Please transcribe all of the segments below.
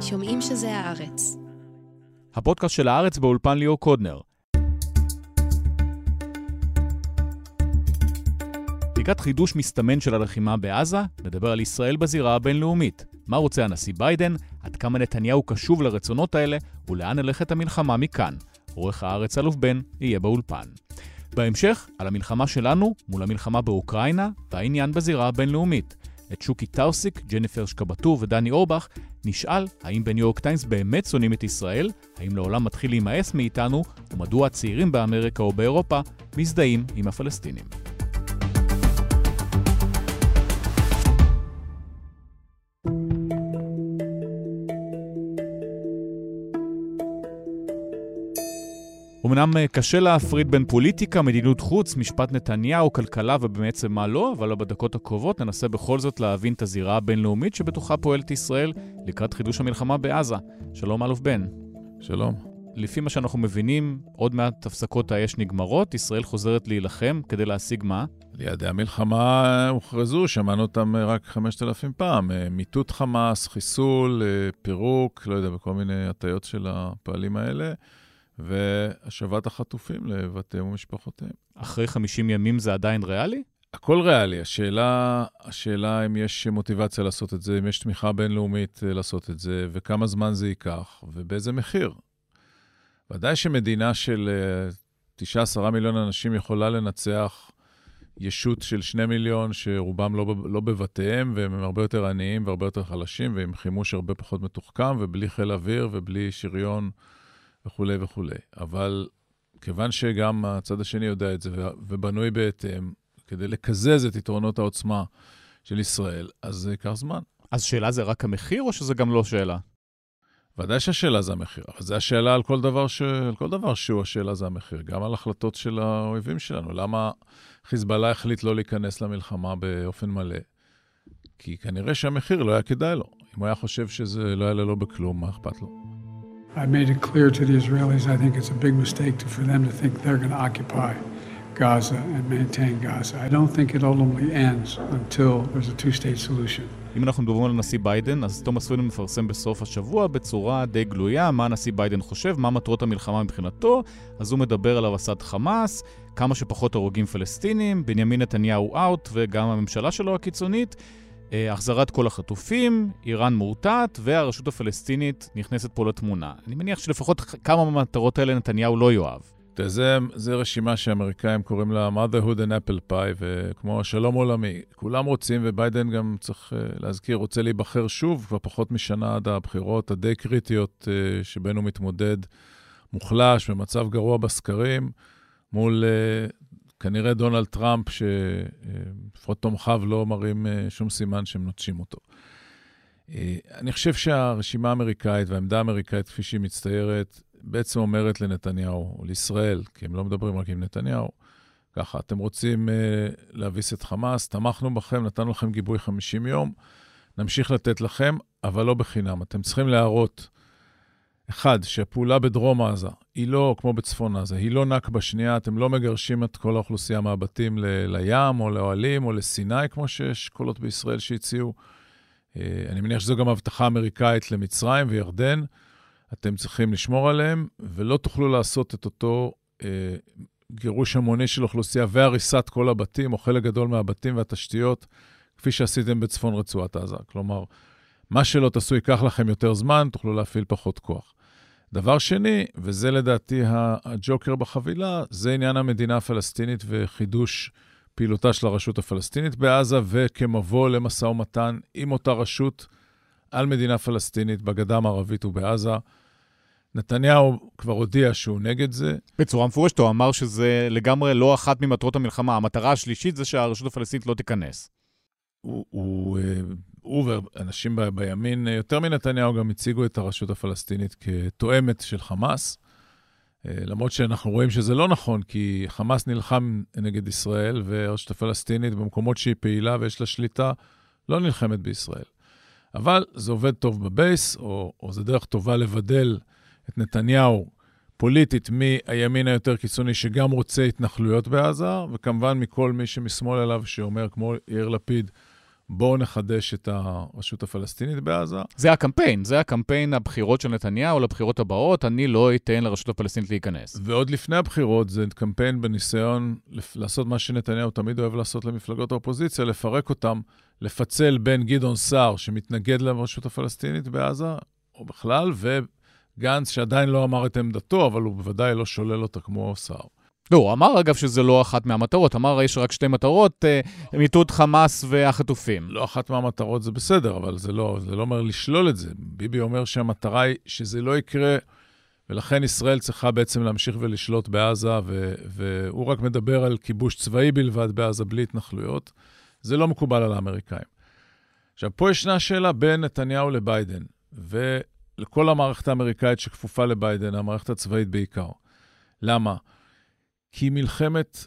שומעים שזה הארץ. הפודקאסט של הארץ באולפן ליאור קודנר. לקראת חידוש מסתמן של הלחימה בעזה, נדבר על ישראל בזירה הבינלאומית. מה רוצה הנשיא ביידן, עד כמה נתניהו קשוב לרצונות האלה, ולאן נלכת המלחמה מכאן. עורך הארץ אלוף בן יהיה באולפן. בהמשך, על המלחמה שלנו מול המלחמה באוקראינה והעניין בזירה הבינלאומית. את שוקי טאוסיק, ג'ניפר שקבטור ודני אורבך, נשאל האם בניו יורק טיימס באמת שונאים את ישראל, האם לעולם מתחיל להימאס מאיתנו, ומדוע הצעירים באמריקה או באירופה מזדהים עם הפלסטינים. אמנם אה, קשה להפריד בין פוליטיקה, מדיניות חוץ, משפט נתניהו, כלכלה ובעצם מה לא, אבל בדקות הקרובות ננסה בכל זאת להבין את הזירה הבינלאומית שבתוכה פועלת ישראל לקראת חידוש המלחמה בעזה. שלום, אלוף בן. שלום. לפי מה שאנחנו מבינים, עוד מעט הפסקות האש נגמרות, ישראל חוזרת להילחם כדי להשיג מה? יעדי המלחמה הוכרזו, שמענו אותם רק 5,000 פעם. אה, מיטוט חמאס, חיסול, אה, פירוק, לא יודע, בכל מיני הטיות של הפועלים האלה. והשבת החטופים לבתיהם ומשפחותיהם. אחרי 50 ימים זה עדיין ריאלי? הכל ריאלי. השאלה, השאלה אם יש מוטיבציה לעשות את זה, אם יש תמיכה בינלאומית אה, לעשות את זה, וכמה זמן זה ייקח, ובאיזה מחיר. ודאי שמדינה של 9-10 אה, מיליון אנשים יכולה לנצח ישות של 2 מיליון, שרובם לא, לא בבתיהם, והם הרבה יותר עניים והרבה יותר חלשים, ועם חימוש הרבה פחות מתוחכם, ובלי חיל אוויר ובלי שריון וכולי וכולי. אבל כיוון שגם הצד השני יודע את זה ובנוי בהתאם, כדי לקזז את יתרונות העוצמה של ישראל, אז זה ייקח זמן. אז שאלה זה רק המחיר, או שזה גם לא שאלה? ודאי שהשאלה זה המחיר, אבל זו השאלה על כל דבר, ש... על כל דבר שהוא השאלה זה המחיר, גם על החלטות של האויבים שלנו. למה חיזבאללה החליט לא להיכנס למלחמה באופן מלא? כי כנראה שהמחיר לא היה כדאי לו. אם הוא היה חושב שזה לא יעלה לו בכלום, מה אכפת לו? I made it clear to the Israelis, I think it's a big mistake to, for them to think they're going to occupy Gaza and maintain Gaza. I don't think it ultimately ends until there's a two-state solution. אם אנחנו מדברים על הנשיא ביידן, אז תומאס פרידמן מפרסם בסוף השבוע בצורה די גלויה מה הנשיא ביידן חושב, מה מטרות המלחמה מבחינתו, אז הוא מדבר על הריסת חמאס, כמה שפחות הרוגים פלסטינים, בנימין נתניהו out וגם הממשלה שלו הקיצונית. אה, החזרת כל החטופים, איראן מורתעת והרשות הפלסטינית נכנסת פה לתמונה. אני מניח שלפחות כמה מהמטרות האלה נתניהו לא יאהב. זה, זה רשימה שהאמריקאים קוראים לה motherhood and apple pie, וכמו שלום עולמי. כולם רוצים, וביידן גם צריך אה, להזכיר, רוצה להיבחר שוב, כבר פחות משנה עד הבחירות הדי קריטיות אה, שבהן הוא מתמודד, מוחלש, במצב גרוע בסקרים, מול כנראה דונלד טראמפ, שלפחות תומכיו לא מראים אה, שום סימן שהם נוטשים אותו. אה, אני חושב שהרשימה האמריקאית והעמדה האמריקאית, כפי שהיא מצטיירת, בעצם אומרת לנתניהו, או לישראל, כי הם לא מדברים רק עם נתניהו, ככה, אתם רוצים uh, להביס את חמאס, תמכנו בכם, נתנו לכם גיבוי 50 יום, נמשיך לתת לכם, אבל לא בחינם. אתם צריכים להראות אחד, שהפעולה בדרום עזה היא לא כמו בצפון עזה, היא לא נכבה שנייה, אתם לא מגרשים את כל האוכלוסייה מהבתים ל- לים או לאוהלים או לסיני, כמו שיש קולות בישראל שהציעו. אה, אני מניח שזו גם הבטחה אמריקאית למצרים וירדן. אתם צריכים לשמור עליהם, ולא תוכלו לעשות את אותו אה, גירוש המוני של אוכלוסייה והריסת כל הבתים, או חלק גדול מהבתים והתשתיות, כפי שעשיתם בצפון רצועת עזה. כלומר, מה שלא תעשו ייקח לכם יותר זמן, תוכלו להפעיל פחות כוח. דבר שני, וזה לדעתי הג'וקר בחבילה, זה עניין המדינה הפלסטינית וחידוש פעילותה של הרשות הפלסטינית בעזה, וכמבוא למשא ומתן עם אותה רשות על מדינה פלסטינית בגדה המערבית ובעזה. נתניהו כבר הודיע שהוא נגד זה. בצורה מפורשת, הוא אמר שזה לגמרי לא אחת ממטרות המלחמה. המטרה השלישית זה שהרשות הפלסטינית לא תיכנס. הוא, הוא, אה, הוא ואנשים ב, בימין, אה, יותר מנתניהו, גם הציגו את הרשות הפלסטינית כתואמת של חמאס. אה, למרות שאנחנו רואים שזה לא נכון, כי חמאס נלחם נגד ישראל, והרשות הפלסטינית, במקומות שהיא פעילה ויש לה שליטה, לא נלחמת בישראל. אבל זה עובד טוב בבייס, או, או זה דרך טובה לבדל את נתניהו פוליטית מהימין היותר קיצוני, שגם רוצה התנחלויות בעזה, וכמובן מכל מי שמשמאל אליו, שאומר, כמו יאיר לפיד, בואו נחדש את הרשות הפלסטינית בעזה. זה הקמפיין, זה הקמפיין הבחירות של נתניהו לבחירות הבאות, אני לא אתן לרשות הפלסטינית להיכנס. ועוד לפני הבחירות, זה קמפיין בניסיון לעשות מה שנתניהו תמיד אוהב לעשות למפלגות האופוזיציה, לפרק אותם, לפצל בין גדעון סער, שמתנגד לרשות הפלסטינית בעזה, או בכלל, וגנץ, שעדיין לא אמר את עמדתו, אבל הוא בוודאי לא שולל אותה כמו סער. לא, הוא אמר אגב שזה לא אחת מהמטרות, אמר יש רק שתי מטרות, אה, מיטוט חמאס והחטופים. לא אחת מהמטרות זה בסדר, אבל זה לא, זה לא אומר לשלול את זה. ביבי אומר שהמטרה היא שזה לא יקרה, ולכן ישראל צריכה בעצם להמשיך ולשלוט בעזה, ו, והוא רק מדבר על כיבוש צבאי בלבד בעזה, בלי התנחלויות. זה לא מקובל על האמריקאים. עכשיו, פה ישנה שאלה בין נתניהו לביידן, ולכל המערכת האמריקאית שכפופה לביידן, המערכת הצבאית בעיקר. למה? כי מלחמת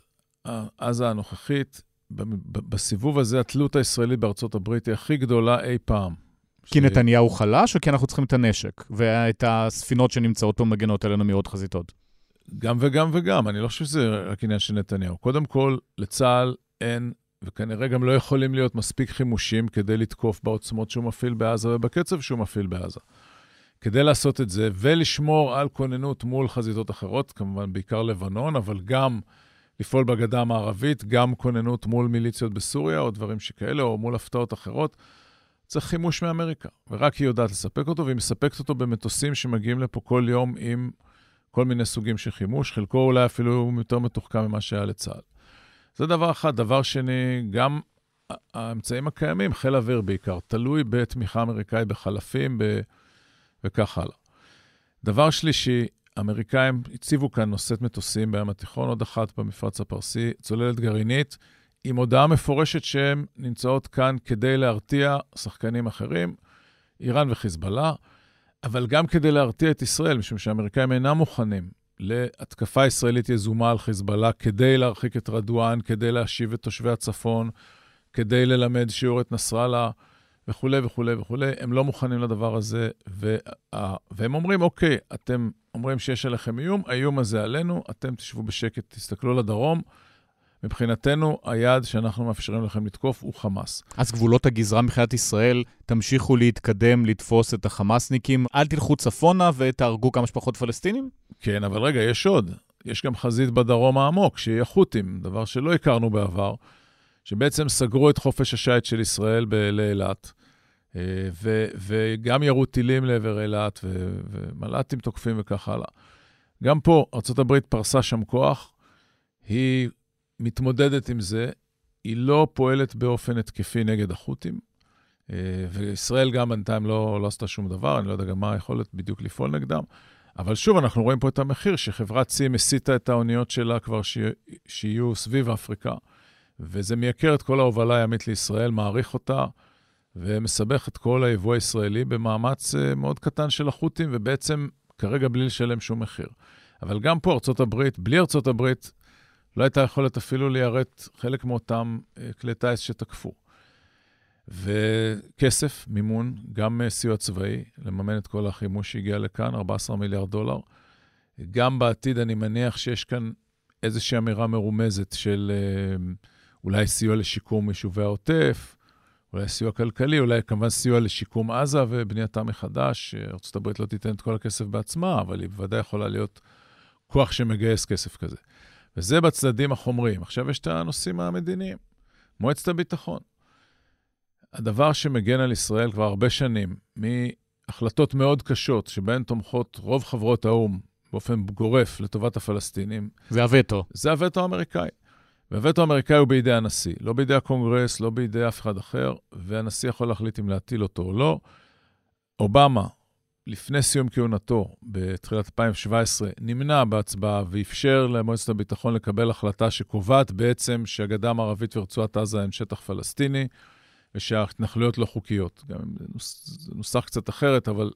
עזה הנוכחית, בסיבוב הזה, התלות הישראלית בארצות הברית היא הכי גדולה אי פעם. כי ש... נתניהו חלש, או כי אנחנו צריכים את הנשק, ואת הספינות שנמצאות פה מגנות עלינו מעוד חזיתות? גם וגם וגם, אני לא חושב שזה רק עניין של נתניהו. קודם כל, לצה"ל אין, וכנראה גם לא יכולים להיות מספיק חימושים כדי לתקוף בעוצמות שהוא מפעיל בעזה ובקצב שהוא מפעיל בעזה. כדי לעשות את זה ולשמור על כוננות מול חזיתות אחרות, כמובן בעיקר לבנון, אבל גם לפעול בגדה המערבית, גם כוננות מול מיליציות בסוריה או דברים שכאלה, או מול הפתעות אחרות. צריך חימוש מאמריקה, ורק היא יודעת לספק אותו, והיא מספקת אותו במטוסים שמגיעים לפה כל יום עם כל מיני סוגים של חימוש, חלקו אולי אפילו יותר מתוחכם ממה שהיה לצה"ל. זה דבר אחד. דבר שני, גם האמצעים הקיימים, חיל אוויר בעיקר, תלוי בתמיכה אמריקאית בחלפים, ב... וכך הלאה. דבר שלישי, האמריקאים הציבו כאן נושאת מטוסים בים התיכון, עוד אחת במפרץ הפרסי, צוללת גרעינית, עם הודעה מפורשת שהן נמצאות כאן כדי להרתיע שחקנים אחרים, איראן וחיזבאללה, אבל גם כדי להרתיע את ישראל, משום שהאמריקאים אינם מוכנים להתקפה ישראלית יזומה על חיזבאללה כדי להרחיק את רדואן, כדי להשיב את תושבי הצפון, כדי ללמד שיעור את נסראללה. וכולי וכולי וכולי, הם לא מוכנים לדבר הזה, וה, והם אומרים, אוקיי, אתם אומרים שיש עליכם איום, האיום הזה עלינו, אתם תשבו בשקט, תסתכלו לדרום. מבחינתנו, היעד שאנחנו מאפשרים לכם לתקוף הוא חמאס. אז גבולות הגזרה מבחינת ישראל, תמשיכו להתקדם, לתפוס את החמאסניקים, אל תלכו צפונה ותהרגו כמה שפחות פלסטינים? כן, אבל רגע, יש עוד. יש גם חזית בדרום העמוק, שהיא החות'ים, דבר שלא הכרנו בעבר, שבעצם סגרו את חופש השיט של ישראל לאילת. אה, ו, וגם ירו טילים לעבר אילת, ומל"טים תוקפים וכך הלאה. גם פה ארה"ב פרסה שם כוח, היא מתמודדת עם זה, היא לא פועלת באופן התקפי נגד החות'ים, אה, וישראל גם בינתיים לא, לא עשתה שום דבר, אני לא יודע גם מה היכולת בדיוק לפעול נגדם. אבל שוב, אנחנו רואים פה את המחיר שחברת צי מסיטה את האוניות שלה כבר ש... שיהיו סביב אפריקה, וזה מייקר את כל ההובלה הימית לישראל, מעריך אותה, ומסבך את כל היבוא הישראלי במאמץ אה, מאוד קטן של החות'ים, ובעצם כרגע בלי לשלם שום מחיר. אבל גם פה, ארצות הברית, בלי ארצות הברית, לא הייתה יכולת אפילו ליירט חלק מאותם אה, כלי טיס שתקפו. וכסף, מימון, גם אה, סיוע צבאי, לממן את כל החימוש שהגיע לכאן, 14 מיליארד דולר. גם בעתיד אני מניח שיש כאן איזושהי אמירה מרומזת של אולי סיוע לשיקום יישובי העוטף, אולי סיוע כלכלי, אולי כמובן סיוע לשיקום עזה ובנייתה מחדש. ארה"ב לא תיתן את כל הכסף בעצמה, אבל היא בוודאי יכולה להיות כוח שמגייס כסף כזה. וזה בצדדים החומריים. עכשיו יש את הנושאים המדיניים. מועצת הביטחון. הדבר שמגן על ישראל כבר הרבה שנים, מהחלטות מאוד קשות, שבהן תומכות רוב חברות האו"ם באופן גורף לטובת הפלסטינים. זה הווטו. זה הווטו האמריקאי. והווטו האמריקאי הוא בידי הנשיא, לא בידי הקונגרס, לא בידי אף אחד אחר, והנשיא יכול להחליט אם להטיל אותו או לא. אובמה, לפני סיום כהונתו, בתחילת 2017, נמנע בהצבעה ואפשר למועצת הביטחון לקבל החלטה שקובעת בעצם שהגדה המערבית ורצועת עזה הן שטח פלסטיני, ושההתנחלויות לא חוקיות. גם אם זה נוסח קצת אחרת, אבל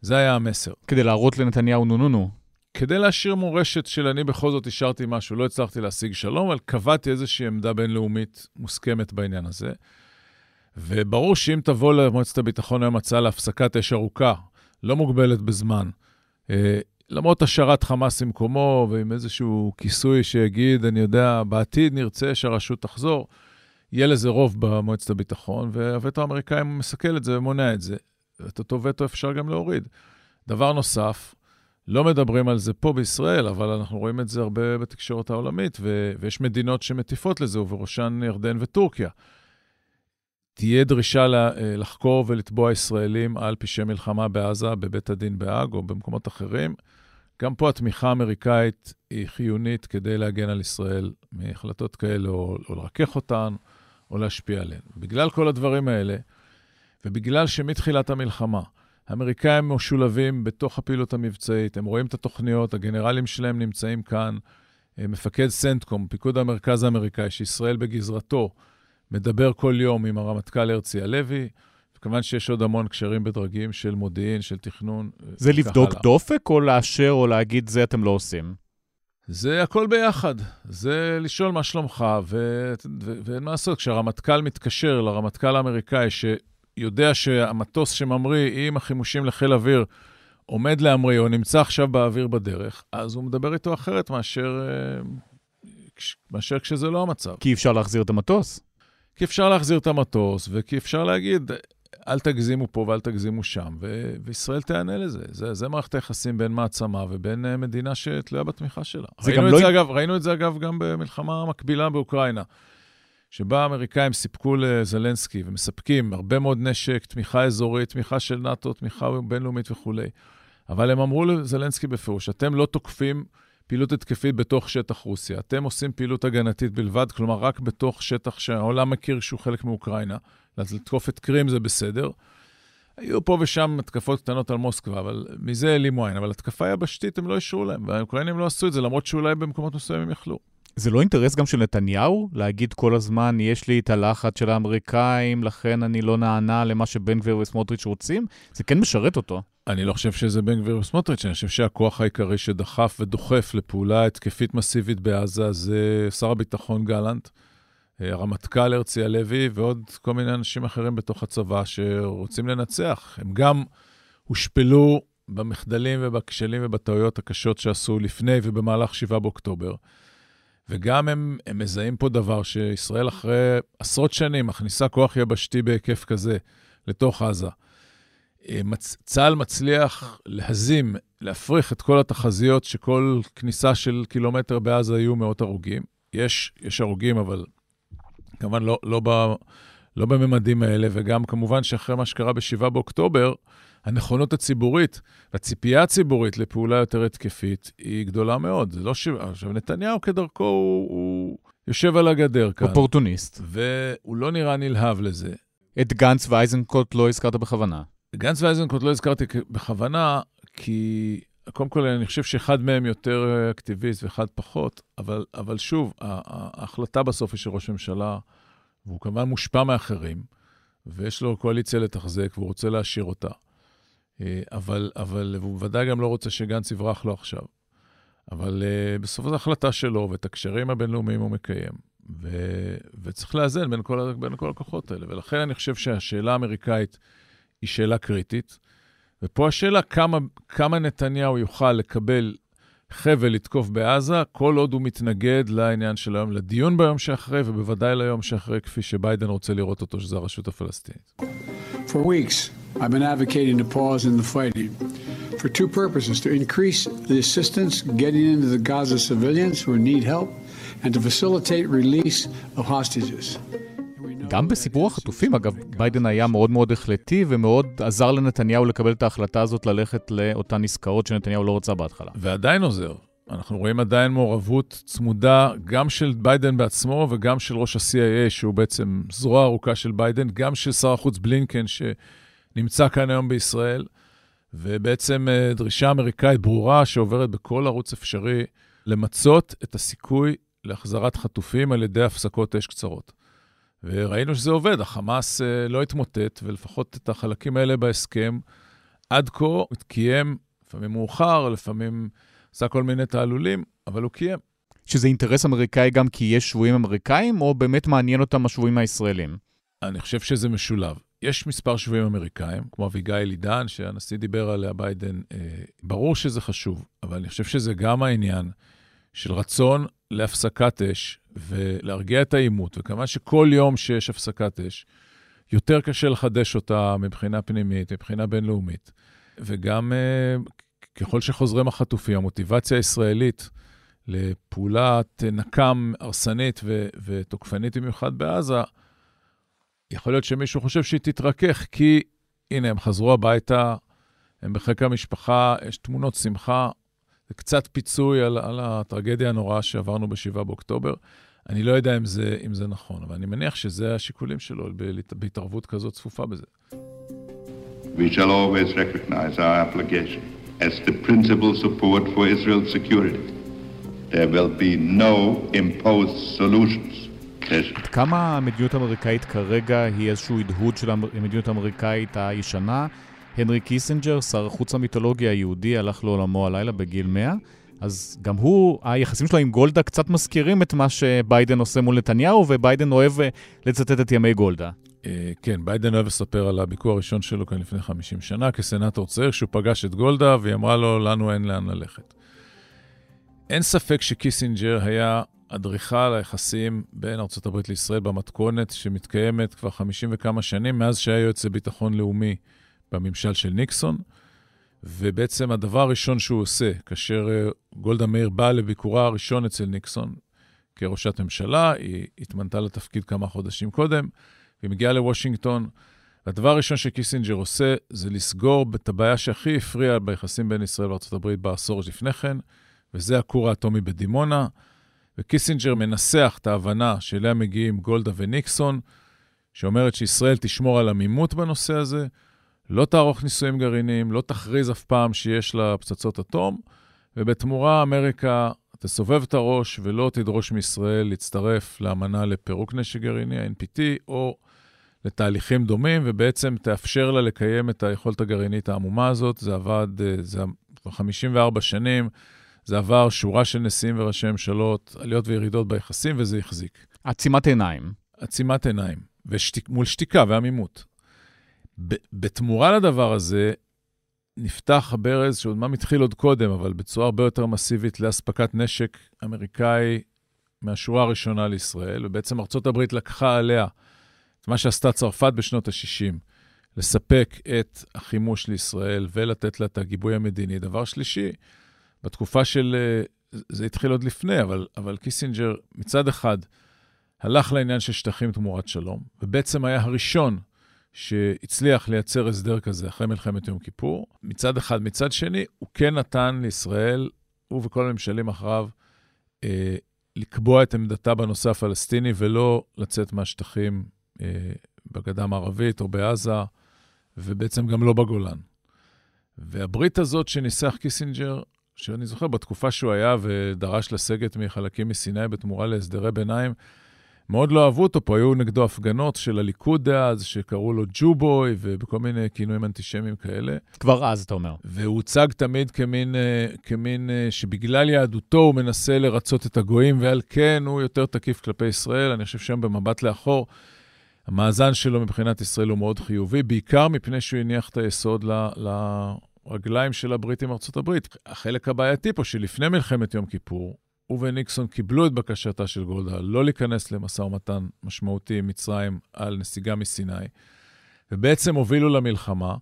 זה היה המסר. כדי להראות לנתניהו נו נו נו. כדי להשאיר מורשת של אני בכל זאת השארתי משהו, לא הצלחתי להשיג שלום, אבל קבעתי איזושהי עמדה בינלאומית מוסכמת בעניין הזה. וברור שאם תבוא למועצת הביטחון היום הצעה להפסקת אש ארוכה, לא מוגבלת בזמן, אה, למרות השארת חמאס במקומו ועם איזשהו כיסוי שיגיד, אני יודע, בעתיד נרצה שהרשות תחזור, יהיה לזה רוב במועצת הביטחון, והווטו האמריקאי מסכל את זה ומונע את זה. את אותו וטו אפשר גם להוריד. דבר נוסף, לא מדברים על זה פה בישראל, אבל אנחנו רואים את זה הרבה בתקשורת העולמית, ו- ויש מדינות שמטיפות לזה, ובראשן ירדן וטורקיה. תהיה דרישה לחקור ולתבוע ישראלים על פשעי מלחמה בעזה, בבית הדין בהאג או במקומות אחרים. גם פה התמיכה האמריקאית היא חיונית כדי להגן על ישראל מהחלטות כאלה, או, או לרכך אותן, או להשפיע עליהן. בגלל כל הדברים האלה, ובגלל שמתחילת המלחמה, האמריקאים משולבים בתוך הפעילות המבצעית, הם רואים את התוכניות, הגנרלים שלהם נמצאים כאן. אה, מפקד סנטקום, פיקוד המרכז האמריקאי, שישראל בגזרתו, מדבר כל יום עם הרמטכ"ל הרצי הלוי. כמובן שיש עוד המון קשרים בדרגים של מודיעין, של תכנון. אה, זה לבדוק הלאה. דופק או לאשר או להגיד זה אתם לא עושים? זה הכל ביחד. זה לשאול מה שלומך, ואין מה לעשות. כשהרמטכ"ל מתקשר לרמטכ"ל האמריקאי, שיודע שהמטוס שממריא עם החימושים לחיל אוויר עומד להמריא או נמצא עכשיו באוויר בדרך, אז הוא מדבר איתו אחרת מאשר, אה, מאשר כשזה לא המצב. כי אפשר להחזיר את המטוס. כי אפשר להחזיר את המטוס, וכי אפשר להגיד, אל תגזימו פה ואל תגזימו שם, ו- וישראל תיענה לזה. זה, זה מערכת היחסים בין מעצמה ובין uh, מדינה שתלויה בתמיכה שלה. ראינו, את לא... זה, אגב, ראינו את זה, אגב, גם במלחמה המקבילה באוקראינה, שבה האמריקאים סיפקו לזלנסקי ומספקים הרבה מאוד נשק, תמיכה אזורית, תמיכה של נאט"ו, תמיכה בינלאומית וכולי. אבל הם אמרו לזלנסקי בפירוש, אתם לא תוקפים פעילות התקפית בתוך שטח רוסיה. אתם עושים פעילות הגנתית בלבד, כלומר, רק בתוך שטח שהעולם מכיר שהוא חלק מאוקראינה. אז לתקוף את קרים זה בסדר. היו פה ושם התקפות קטנות על מוסקבה, אבל מזה העלימו עין. אבל התקפה יבשתית הם לא אישרו להם, והאוקראינים לא עשו את זה, למרות שאולי במקומות מסוימים יכלו. זה לא אינטרס גם של נתניהו להגיד כל הזמן, יש לי את הלחץ של האמריקאים, לכן אני לא נענה למה שבן גביר וסמוטריץ' רוצים? זה כן משרת אותו. אני לא חושב שזה בן גביר וסמוטריץ', אני חושב שהכוח העיקרי שדחף ודוחף לפעולה התקפית מסיבית בעזה זה שר הביטחון גלנט, אה, הרמטכ"ל הרצי הלוי ועוד כל מיני אנשים אחרים בתוך הצבא שרוצים לנצח. הם גם הושפלו במחדלים ובכשלים ובטעויות הקשות שעשו לפני ובמהלך 7 באוקטובר. וגם הם, הם מזהים פה דבר שישראל אחרי עשרות שנים מכניסה כוח יבשתי בהיקף כזה לתוך עזה. אה, מצ... צה"ל מצליח להזים, להפריך את כל התחזיות שכל כניסה של קילומטר בעזה יהיו מאות הרוגים. יש, יש הרוגים, אבל כמובן לא, לא. לא בממדים האלה, וגם כמובן שאחרי מה שקרה ב-7 באוקטובר, הנכונות הציבורית, הציפייה הציבורית לפעולה יותר התקפית היא גדולה מאוד. זה לא ש... עכשיו, נתניהו כדרכו הוא, הוא יושב על הגדר כאן. אופורטוניסט. והוא לא נראה נלהב לזה. את גנץ ואייזנקוט לא הזכרת בכוונה. גנץ ואייזנקוט לא הזכרתי בכוונה, כי קודם כל אני חושב שאחד מהם יותר אקטיביסט ואחד פחות, אבל, אבל שוב, ההחלטה בסוף היא של ראש ממשלה, והוא כמובן מושפע מאחרים, ויש לו קואליציה לתחזק, והוא רוצה להשאיר אותה. אה, אבל, אבל הוא ודאי גם לא רוצה שגנץ יברח לו עכשיו. אבל uh, בסוף זו החלטה שלו, ואת הקשרים הבינלאומיים הוא מקיים. ו, וצריך לאזן בין כל, בין כל הכוחות האלה. ולכן אני חושב שהשאלה האמריקאית היא שאלה קריטית. ופה השאלה כמה, כמה נתניהו יוכל לקבל חבל לתקוף בעזה, כל עוד הוא מתנגד לעניין של היום, לדיון ביום שאחרי, ובוודאי ליום שאחרי, כפי שביידן רוצה לראות אותו, שזה הרשות הפלסטינית. For weeks, I've been advocating a pause in the fighting for two purposes to increase the assistance getting into the Gaza civilians who need help and to facilitate release of hostages. גם בסיפור החטופים, אגב, ביידן היה מאוד מאוד החלטי ומאוד עזר לנתניהו לקבל את ההחלטה הזאת ללכת לאותן עסקאות שנתניהו לא רצה בהתחלה. ועדיין עוזר. אנחנו רואים עדיין מעורבות צמודה גם של ביידן בעצמו וגם של ראש ה-CIA, שהוא בעצם זרוע ארוכה של ביידן, גם של שר החוץ בלינקן, ש... נמצא כאן היום בישראל, ובעצם אה, דרישה אמריקאית ברורה שעוברת בכל ערוץ אפשרי למצות את הסיכוי להחזרת חטופים על ידי הפסקות אש קצרות. וראינו שזה עובד, החמאס אה, לא התמוטט, ולפחות את החלקים האלה בהסכם, עד כה הוא קיים, לפעמים מאוחר, לפעמים עשה כל מיני תעלולים, אבל הוא קיים. שזה אינטרס אמריקאי גם כי יש שבויים אמריקאים, או באמת מעניין אותם השבויים הישראלים? אני חושב שזה משולב. יש מספר שבויים אמריקאים, כמו אביגיל עידן, שהנשיא דיבר עליה ביידן, אה, ברור שזה חשוב, אבל אני חושב שזה גם העניין של רצון להפסקת אש ולהרגיע את העימות, וכמובן שכל יום שיש הפסקת אש, יותר קשה לחדש אותה מבחינה פנימית, מבחינה בינלאומית. וגם uh, ככל שחוזרים החטופים, המוטיבציה הישראלית לפעולת נקם הרסנית ו- ותוקפנית במיוחד בעזה, יכול להיות שמישהו חושב שהיא תתרכך, כי הנה, הם חזרו הביתה, הם בחיק המשפחה, יש תמונות שמחה, זה קצת פיצוי על, על הטרגדיה הנוראה שעברנו ב-7 באוקטובר. אני לא יודע אם זה, אם זה נכון, אבל אני מניח שזה השיקולים שלו בהתערבות כזאת צפופה בזה. We shall always recognize our obligation as the principal support for Israel's security. There will be no imposed solutions. עד כמה המדיניות האמריקאית כרגע היא איזשהו הדהוד של המדיניות האמריקאית הישנה? הנרי קיסינג'ר, שר החוץ המיתולוגי היהודי, הלך לעולמו הלילה בגיל 100. אז גם הוא, היחסים שלו עם גולדה קצת מזכירים את מה שביידן עושה מול נתניהו, וביידן אוהב אה, לצטט את ימי גולדה. אה, כן, ביידן אוהב לספר על הביקור הראשון שלו כאן לפני 50 שנה, כסנאטור צעיר, שהוא פגש את גולדה, והיא אמרה לו, לנו אין לאן ללכת. אין ספק שקיסינג'ר היה אדריכל היחסים בין ארה"ב לישראל במתכונת שמתקיימת כבר 50 וכמה שנים, מאז שהיה יועץ לביטחון לאומי בממשל של ניקסון. ובעצם הדבר הראשון שהוא עושה, כאשר אה, גולדה מאיר באה לביקורה הראשון אצל ניקסון כראשת ממשלה, היא התמנתה לתפקיד כמה חודשים קודם, והיא מגיעה לוושינגטון. והדבר הראשון שקיסינג'ר עושה זה לסגור את הבעיה שהכי הפריעה ביחסים בין ישראל וארה"ב בעשור לפני כן, וזה הכור האטומי בדימונה. וקיסינג'ר מנסח את ההבנה שאליה מגיעים גולדה וניקסון, שאומרת שישראל תשמור על עמימות בנושא הזה, לא תערוך ניסויים גרעיניים, לא תכריז אף פעם שיש לה פצצות אטום, ובתמורה אמריקה תסובב את הראש ולא תדרוש מישראל להצטרף לאמנה לפירוק נשק גרעיני, ה-NPT, או לתהליכים דומים, ובעצם תאפשר לה לקיים את היכולת הגרעינית העמומה הזאת. זה עבד, אה, זה כבר 54 שנים, זה עבר שורה של נשיאים וראשי ממשלות, עליות וירידות ביחסים, וזה החזיק. עצימת עיניים. עצימת עיניים, ושתיק, מול שתיקה ועמימות. בתמורה לדבר הזה, נפתח הברז, שעוד מה מתחיל עוד קודם, אבל בצורה הרבה יותר מסיבית לאספקת נשק אמריקאי מהשורה הראשונה לישראל, ובעצם הברית לקחה עליה את מה שעשתה צרפת בשנות ה-60, לספק את החימוש לישראל ולתת לה את הגיבוי המדיני. דבר שלישי, בתקופה של, אה, זה התחיל עוד לפני, אבל, אבל קיסינג'ר מצד אחד הלך לעניין של שטחים תמורת שלום, ובעצם היה הראשון שהצליח לייצר הסדר כזה אחרי מלחמת יום כיפור, מצד אחד. מצד שני, הוא כן נתן לישראל, הוא וכל הממשלים אחריו, אה, לקבוע את עמדתה בנושא הפלסטיני ולא לצאת מהשטחים אה, בגדה המערבית או בעזה, ובעצם גם לא בגולן. והברית הזאת שניסח קיסינג'ר, שאני זוכר בתקופה שהוא היה ודרש לסגת מחלקים מסיני בתמורה להסדרי ביניים, מאוד לא אהבו אותו פה, היו נגדו הפגנות של הליכוד דאז, שקראו לו Jew boy, ובכל מיני כינויים אנטישמיים כאלה. כבר אז, אתה אומר. והוא הוצג תמיד כמין, אה, כמין אה, שבגלל יהדותו הוא מנסה לרצות את הגויים, ועל כן הוא יותר תקיף כלפי ישראל. אני חושב שהיום במבט לאחור, המאזן שלו מבחינת ישראל הוא מאוד חיובי, בעיקר מפני שהוא הניח את היסוד ל... לרגליים של הברית עם ארצות הברית. החלק הבעייתי פה, שלפני מלחמת יום כיפור, הוא וניקסון קיבלו את בקשתה של גולדה לא להיכנס למשא ומתן משמעותי עם מצרים על נסיגה מסיני, ובעצם הובילו למלחמה,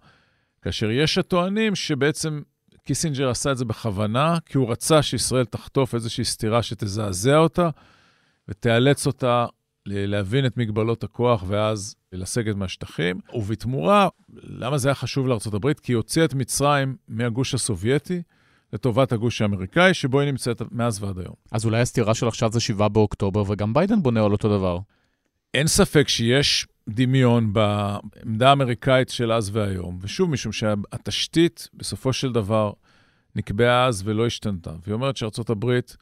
כאשר יש הטוענים שבעצם קיסינג'ר עשה את זה בכוונה, כי הוא רצה שישראל תחטוף איזושהי סתירה שתזעזע אותה, ותאלץ אותה להבין את מגבלות הכוח ואז לסגת מהשטחים. ובתמורה, למה זה היה חשוב לארה"ב? כי היא הוציאה את מצרים מהגוש הסובייטי, לטובת הגוש האמריקאי, שבו היא נמצאת מאז ועד היום. אז אולי הסתירה של עכשיו זה 7 באוקטובר, וגם ביידן בונה על אותו דבר. אין ספק שיש דמיון בעמדה האמריקאית של אז והיום, ושוב, משום שהתשתית, בסופו של דבר, נקבעה אז ולא השתנתה. והיא אומרת שארצות הברית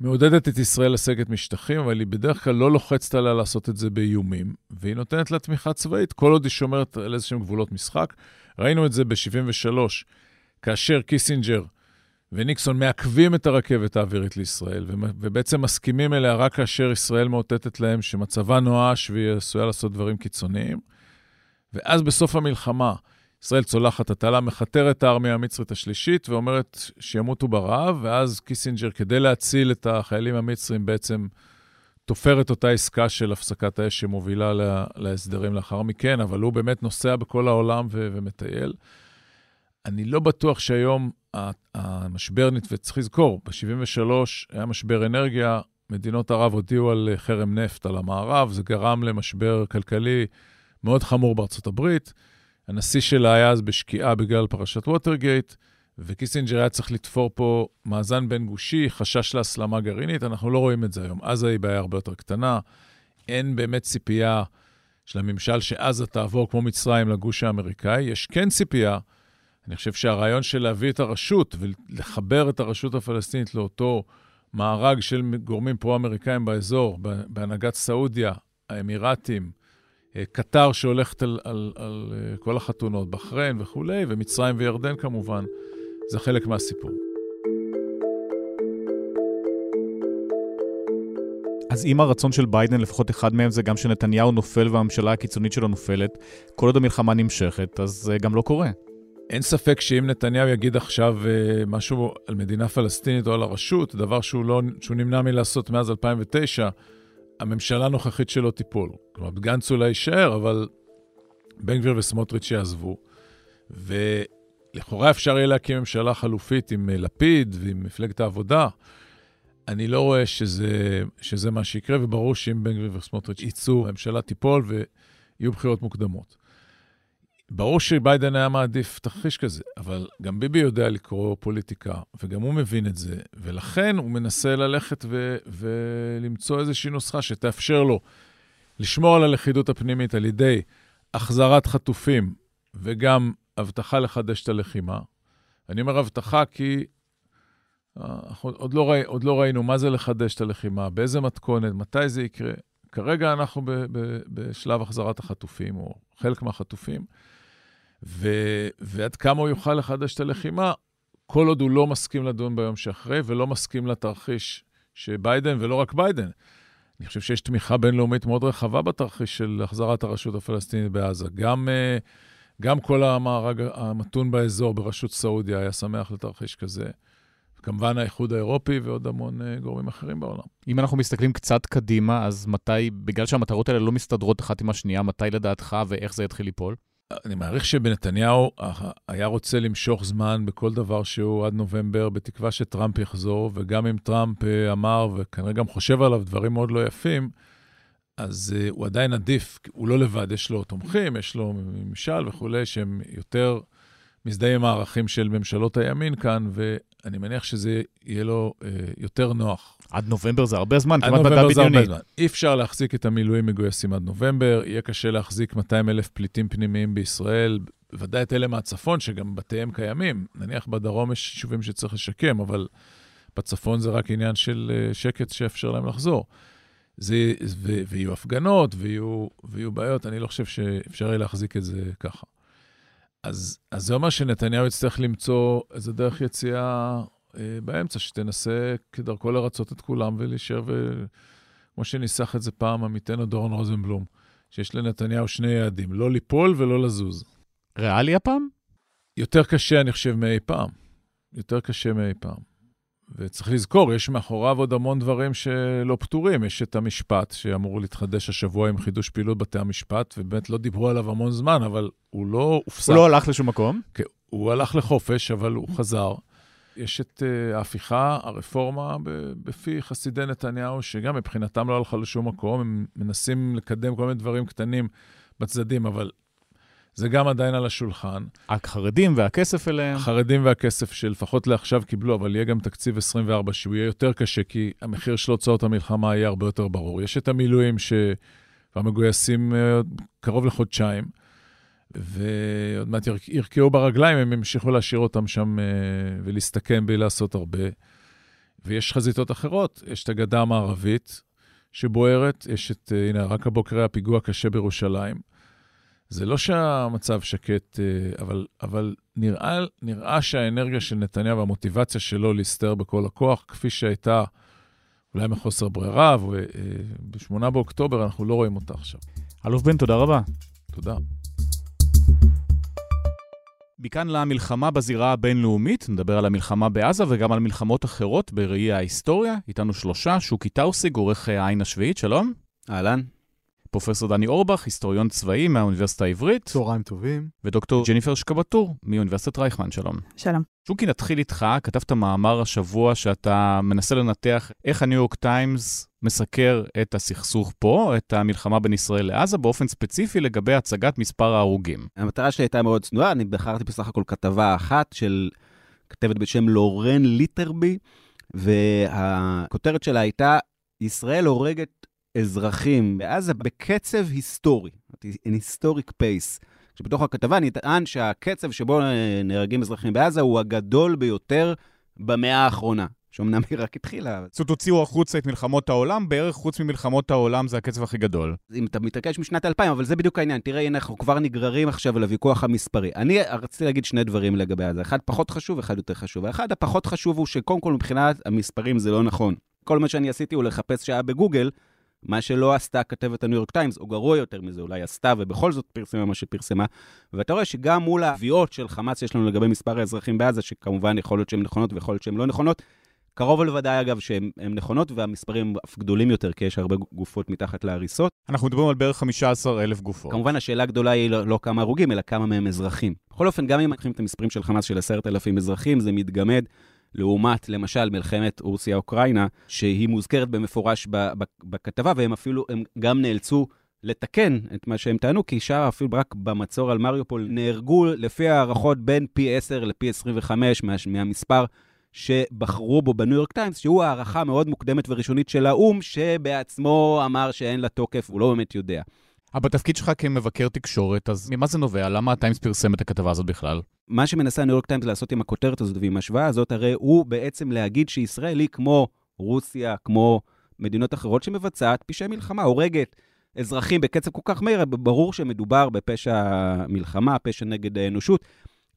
מעודדת את ישראל לסגת משטחים, אבל היא בדרך כלל לא לוחצת עליה לעשות את זה באיומים, והיא נותנת לה תמיכה צבאית, כל עוד היא שומרת על איזשהם גבולות משחק. ראינו את זה ב-73, כאשר קיסינג'ר וניקסון מעכבים את הרכבת האווירית לישראל, ובעצם מסכימים אליה רק כאשר ישראל מאותתת להם שמצבה נואש והיא עשויה לעשות דברים קיצוניים. ואז בסוף המלחמה, ישראל צולחת את התעלה, מכתרת את הארמייה המצרית השלישית ואומרת שימותו ברעב, ואז קיסינג'ר, כדי להציל את החיילים המצרים, בעצם תופר את אותה עסקה של הפסקת האש שמובילה לה, להסדרים לאחר מכן, אבל הוא באמת נוסע בכל העולם ו- ומטייל. אני לא בטוח שהיום המשבר, וצריך לזכור, ב-73' היה משבר אנרגיה, מדינות ערב הודיעו על חרם נפט על המערב, זה גרם למשבר כלכלי מאוד חמור בארצות הברית. הנשיא שלה היה אז בשקיעה בגלל פרשת ווטרגייט, וקיסינג'ר היה צריך לתפור פה מאזן בין-גושי, חשש להסלמה גרעינית, אנחנו לא רואים את זה היום. עזה היא בעיה הרבה יותר קטנה, אין באמת ציפייה של הממשל שעזה תעבור כמו מצרים לגוש האמריקאי, יש כן ציפייה, אני חושב שהרעיון של להביא את הרשות ולחבר את הרשות הפלסטינית לאותו מארג של גורמים פרו-אמריקאים באזור, בהנהגת סעודיה, האמירתים, אה, קטר שהולכת על, על, על אה, כל החתונות, בחריין וכולי, ומצרים וירדן כמובן, זה חלק מהסיפור. אז אם הרצון של ביידן, לפחות אחד מהם, זה גם שנתניהו נופל והממשלה הקיצונית שלו נופלת, כל עוד המלחמה נמשכת, אז זה גם לא קורה. אין ספק שאם נתניהו יגיד עכשיו uh, משהו על מדינה פלסטינית או על הרשות, דבר שהוא, לא, שהוא נמנע מלעשות מאז 2009, הממשלה הנוכחית שלו תיפול. כלומר, גנץ אולי יישאר, אבל בן גביר וסמוטריץ' יעזבו. ולכאורה אפשר יהיה להקים ממשלה חלופית עם אה, לפיד ועם מפלגת העבודה. אני לא רואה שזה, שזה מה שיקרה, וברור שאם בן גביר וסמוטריץ' יצאו, הממשלה תיפול ויהיו בחירות מוקדמות. ברור שביידן היה מעדיף תרחיש כזה, אבל גם ביבי יודע לקרוא פוליטיקה, וגם הוא מבין את זה, ולכן הוא מנסה ללכת ו- ולמצוא איזושהי נוסחה שתאפשר לו לשמור על הלכידות הפנימית על ידי החזרת חטופים וגם הבטחה לחדש את הלחימה. אני אומר הבטחה כי אה, עוד לא, ראי, עוד לא ראינו מה זה לחדש את הלחימה, באיזה מתכונת, מתי זה יקרה. כרגע אנחנו ב- ב- בשלב החזרת החטופים, או חלק מהחטופים. ו, ועד כמה הוא יוכל לחדש את הלחימה, כל עוד הוא לא מסכים לדון ביום שאחרי ולא מסכים לתרחיש שביידן, ולא רק ביידן, אני חושב שיש תמיכה בינלאומית מאוד רחבה בתרחיש של החזרת הרשות הפלסטינית בעזה. גם, אה, גם כל המארג המתון באזור בראשות סעודיה היה שמח לתרחיש כזה. כמובן האיחוד האירופי ועוד המון אה, גורמים אחרים בעולם. אם אנחנו מסתכלים קצת קדימה, אז מתי, בגלל שהמטרות האלה לא מסתדרות אחת עם השנייה, מתי לדעתך ואיך זה יתחיל ליפול? אני מעריך שבנתניהו היה רוצה למשוך זמן בכל דבר שהוא עד נובמבר, בתקווה שטראמפ יחזור, וגם אם טראמפ אה, אמר, וכנראה גם חושב עליו דברים מאוד לא יפים, אז uh, הוא עדיין עדיף, הוא לא לבד, יש לו תומכים, יש לו ממשל וכולי, שהם יותר מזדהים עם הערכים של ממשלות הימין כאן, ואני מניח שזה יהיה לו uh, יותר נוח. עד נובמבר זה הרבה זמן, כמעט מדע בדיוני. אי אפשר להחזיק את המילואים מגויסים עד נובמבר, יהיה קשה להחזיק 200 אלף פליטים פנימיים בישראל, ודאי את אלה מהצפון, שגם בתיהם קיימים. נניח בדרום יש יישובים שצריך לשקם, אבל בצפון זה רק עניין של אה, שקט שאפשר להם לחזור. זה, ו, ויהיו הפגנות, ויהיו, ויהיו בעיות, אני לא חושב שאפשר יהיה להחזיק את זה ככה. אז, אז זה אומר שנתניהו יצטרך למצוא איזה דרך יציאה אה, באמצע, שתנסה כדרכו לרצות את כולם ולהישאר, וכמו שניסח את זה פעם עמיתנו דורון רוזנבלום, שיש לנתניהו שני יעדים, לא ליפול ולא לזוז. ריאלי הפעם? יותר קשה, אני חושב, מאי פעם. יותר קשה מאי פעם. וצריך לזכור, יש מאחוריו עוד המון דברים שלא פתורים. יש את המשפט שאמור להתחדש השבוע עם חידוש פעילות בתי המשפט, ובאמת לא דיברו עליו המון זמן, אבל הוא לא הופסק. הוא לא הלך לשום מקום? כן, הוא הלך לחופש, אבל הוא חזר. יש את uh, ההפיכה, הרפורמה בפי חסידי נתניהו, שגם מבחינתם לא הלכה לשום מקום, הם מנסים לקדם כל מיני דברים קטנים בצדדים, אבל זה גם עדיין על השולחן. החרדים והכסף אליהם. החרדים והכסף שלפחות לעכשיו קיבלו, אבל יהיה גם תקציב 24 שהוא יהיה יותר קשה, כי המחיר של הוצאות המלחמה יהיה הרבה יותר ברור. יש את המילואים שהמגויסים אה, קרוב לחודשיים. ועוד מעט ירקעו ברגליים, הם ימשיכו להשאיר אותם שם אה, ולהסתכן בלי לעשות הרבה. ויש חזיתות אחרות, יש את הגדה המערבית שבוערת, יש את, אה, הנה, רק הבוקר היה פיגוע קשה בירושלים. זה לא שהמצב שקט, אה, אבל, אבל נראה, נראה שהאנרגיה של נתניהו והמוטיבציה שלו להסתער בכל הכוח, כפי שהייתה אולי מחוסר ברירה, וב-8 באוקטובר אנחנו לא רואים אותה עכשיו. אלוף בן, תודה רבה. תודה. מכאן למלחמה בזירה הבינלאומית, נדבר על המלחמה בעזה וגם על מלחמות אחרות בראי ההיסטוריה. איתנו שלושה, שוקי טאוסיג, עורך העין השביעית, שלום. אהלן. פרופסור דני אורבך, היסטוריון צבאי מהאוניברסיטה העברית. צהריים טובים. ודוקטור ג'ניפר שקבטור מאוניברסיטת רייכמן, שלום. שלום. שוקי, נתחיל איתך. כתבת מאמר השבוע שאתה מנסה לנתח איך הניו יורק טיימס סיקר את הסכסוך פה, את המלחמה בין ישראל לעזה, באופן ספציפי לגבי הצגת מספר ההרוגים. המטרה שלי הייתה מאוד צנועה, אני בחרתי בסך הכל כתבה אחת של כתבת בשם לורן ליטרבי, והכותרת שלה הייתה, ישראל הורגת אזרחים בעזה בקצב היסטורי, in historic pace. שבתוך הכתבה נטען שהקצב שבו נהרגים אזרחים בעזה הוא הגדול ביותר במאה האחרונה. שאומנם היא רק התחילה. זאת אומרת, הוציאו החוצה את מלחמות העולם, בערך חוץ ממלחמות העולם זה הקצב הכי גדול. אם אתה מתעקש משנת 2000, אבל זה בדיוק העניין. תראה, הנה, אנחנו כבר נגררים עכשיו לוויכוח המספרי. אני רציתי להגיד שני דברים לגבי זה. אחד פחות חשוב, אחד יותר חשוב. האחד הפחות חשוב הוא שקודם כל מבחינת המספרים זה לא נכון. כל מה שאני עשיתי הוא לחפש שעה בגוגל, מה שלא עשתה כתבת הניו יורק טיימס, או גרוע יותר מזה, אולי עשתה ובכל זאת פרסמה מה שפרסמה. ואתה רואה שגם מול התביעות של חמאס שיש לנו לגבי מספר האזרחים בעזה, שכמובן יכול להיות שהן נכונות ויכול להיות שהן לא נכונות, קרוב לוודאי, אגב, שהן נכונות, והמספרים אף גדולים יותר, כי יש הרבה גופות מתחת להריסות. אנחנו מדברים על בערך 15,000 גופות. כמובן, השאלה הגדולה היא לא, לא כמה הרוגים, אלא כמה מהם אזרחים. בכל אופן, גם אם לוקחים את המספרים של חמאס של 10,000 אזרחים, זה מתגמד לעומת, למשל, מלחמת רוסיה-אוקראינה, שהיא מוזכרת במפורש בכתבה, והם אפילו, הם גם נאלצו לתקן את מה שהם טענו, כי שם אפילו רק במצור על מריופול נהרגו, לפי הערכות, בין פי 10 לפי 25 מה, מהמספר שבחרו בו בניו יורק טיימס, שהוא הערכה מאוד מוקדמת וראשונית של האו"ם, שבעצמו אמר שאין לה תוקף, הוא לא באמת יודע. אבל בתפקיד שלך כמבקר תקשורת, אז ממה זה נובע? למה הטיימס פרסם את הכתבה הזאת בכלל? מה שמנסה הניו יורק טיימס לעשות עם הכותרת הזאת ועם ההשוואה הזאת, הרי הוא בעצם להגיד שישראל היא כמו רוסיה, כמו מדינות אחרות שמבצעת פשעי מלחמה, הורגת אזרחים בקצב כל כך מהיר, ברור שמדובר בפשע מלחמה, פשע נגד האנושות.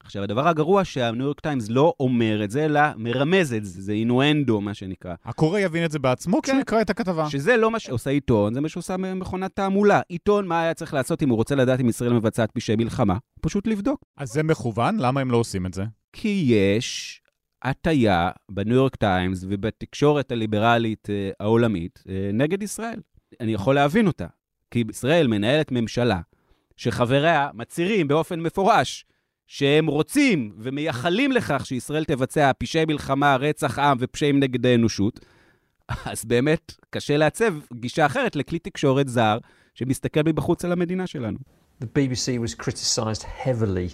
עכשיו, הדבר הגרוע שהניו יורק טיימס לא אומר את זה, אלא מרמז את זה, זה innuendo, מה שנקרא. הקורא יבין את זה בעצמו כשהוא כן. יקרא את הכתבה. שזה לא מה שעושה עיתון, זה מה שעושה מכונת תעמולה. עיתון, מה היה צריך לעשות אם הוא רוצה לדעת אם ישראל מבצעת פשעי מלחמה? פשוט לבדוק. אז זה מכוון? למה הם לא עושים את זה? כי יש הטיה בניו יורק טיימס ובתקשורת הליברלית אה, העולמית אה, נגד ישראל. אני יכול להבין אותה, כי ישראל מנהלת ממשלה שחבריה מצהירים באופן מפורש שהם רוצים ומייחלים לכך שישראל תבצע פשעי מלחמה, רצח עם ופשעים נגד האנושות, אז באמת קשה לעצב גישה אחרת לכלי תקשורת זר שמסתכל מבחוץ על המדינה שלנו. The BBC was criticized heavily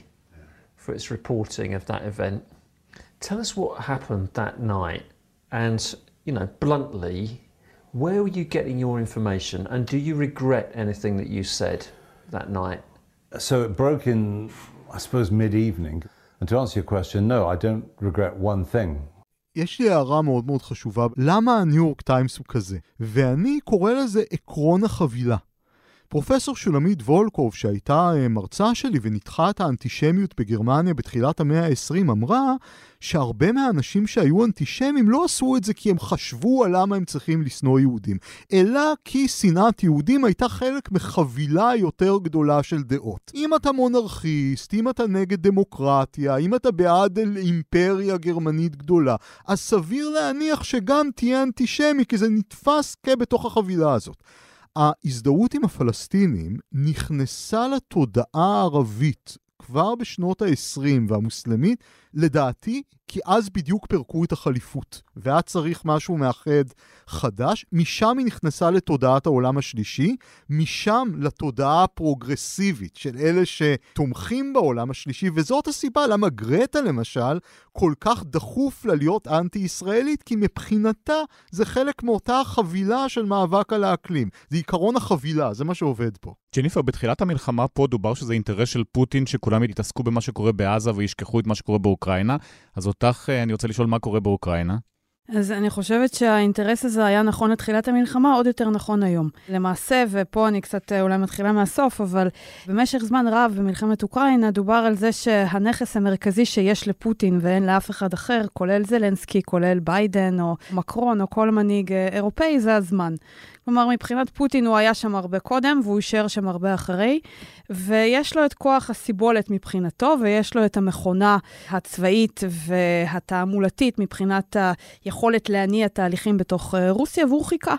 for its reporting of that event. Tell us what happened that night and, you know, bluntly, where were you getting your information and do you regret anything that you said that night? So it broke in I suppose, mid-evening. And to answer your question, no, I don't regret one thing. יש לי הערה מאוד מאוד חשובה, למה הניו יורק טיימס הוא כזה? ואני קורא לזה עקרון החבילה. פרופסור שולמית וולקוב, שהייתה אה, מרצה שלי וניתחה את האנטישמיות בגרמניה בתחילת המאה ה-20, אמרה שהרבה מהאנשים שהיו אנטישמים לא עשו את זה כי הם חשבו על למה הם צריכים לשנוא יהודים, אלא כי שנאת יהודים הייתה חלק מחבילה יותר גדולה של דעות. אם אתה מונרכיסט, אם אתה נגד דמוקרטיה, אם אתה בעד אימפריה גרמנית גדולה, אז סביר להניח שגם תהיה אנטישמי, כי זה נתפס כבתוך החבילה הזאת. ההזדהות עם הפלסטינים נכנסה לתודעה הערבית כבר בשנות ה-20 והמוסלמית, לדעתי, כי אז בדיוק פירקו את החליפות, והיה צריך משהו מאחד חדש. משם היא נכנסה לתודעת העולם השלישי, משם לתודעה הפרוגרסיבית של אלה שתומכים בעולם השלישי, וזאת הסיבה למה גרטה למשל כל כך דחוף לה להיות אנטי-ישראלית, כי מבחינתה זה חלק מאותה חבילה של מאבק על האקלים. זה עיקרון החבילה, זה מה שעובד פה. ג'ניפר, בתחילת המלחמה פה דובר שזה אינטרס של פוטין שכולם יתעסקו במה שקורה בעזה וישכחו את מה שקורה באוקראינה. אז אותך אה, אני רוצה לשאול מה קורה באוקראינה. אז אני חושבת שהאינטרס הזה היה נכון לתחילת המלחמה, עוד יותר נכון היום. למעשה, ופה אני קצת אה, אולי מתחילה מהסוף, אבל במשך זמן רב במלחמת אוקראינה דובר על זה שהנכס המרכזי שיש לפוטין ואין לאף אחד אחר, כולל זלנסקי, כולל ביידן או מקרון או כל מנהיג אה, אירופאי, זה הזמן. כלומר, מבחינת פוטין הוא היה שם הרבה קודם והוא יישאר שם הרבה אחרי, ויש לו את כוח הסיבולת מבחינתו, ויש לו את המכונה הצבאית והתעמולתית מבחינת היכולת להניע תהליכים בתוך אה, רוסיה, והוא חיכה.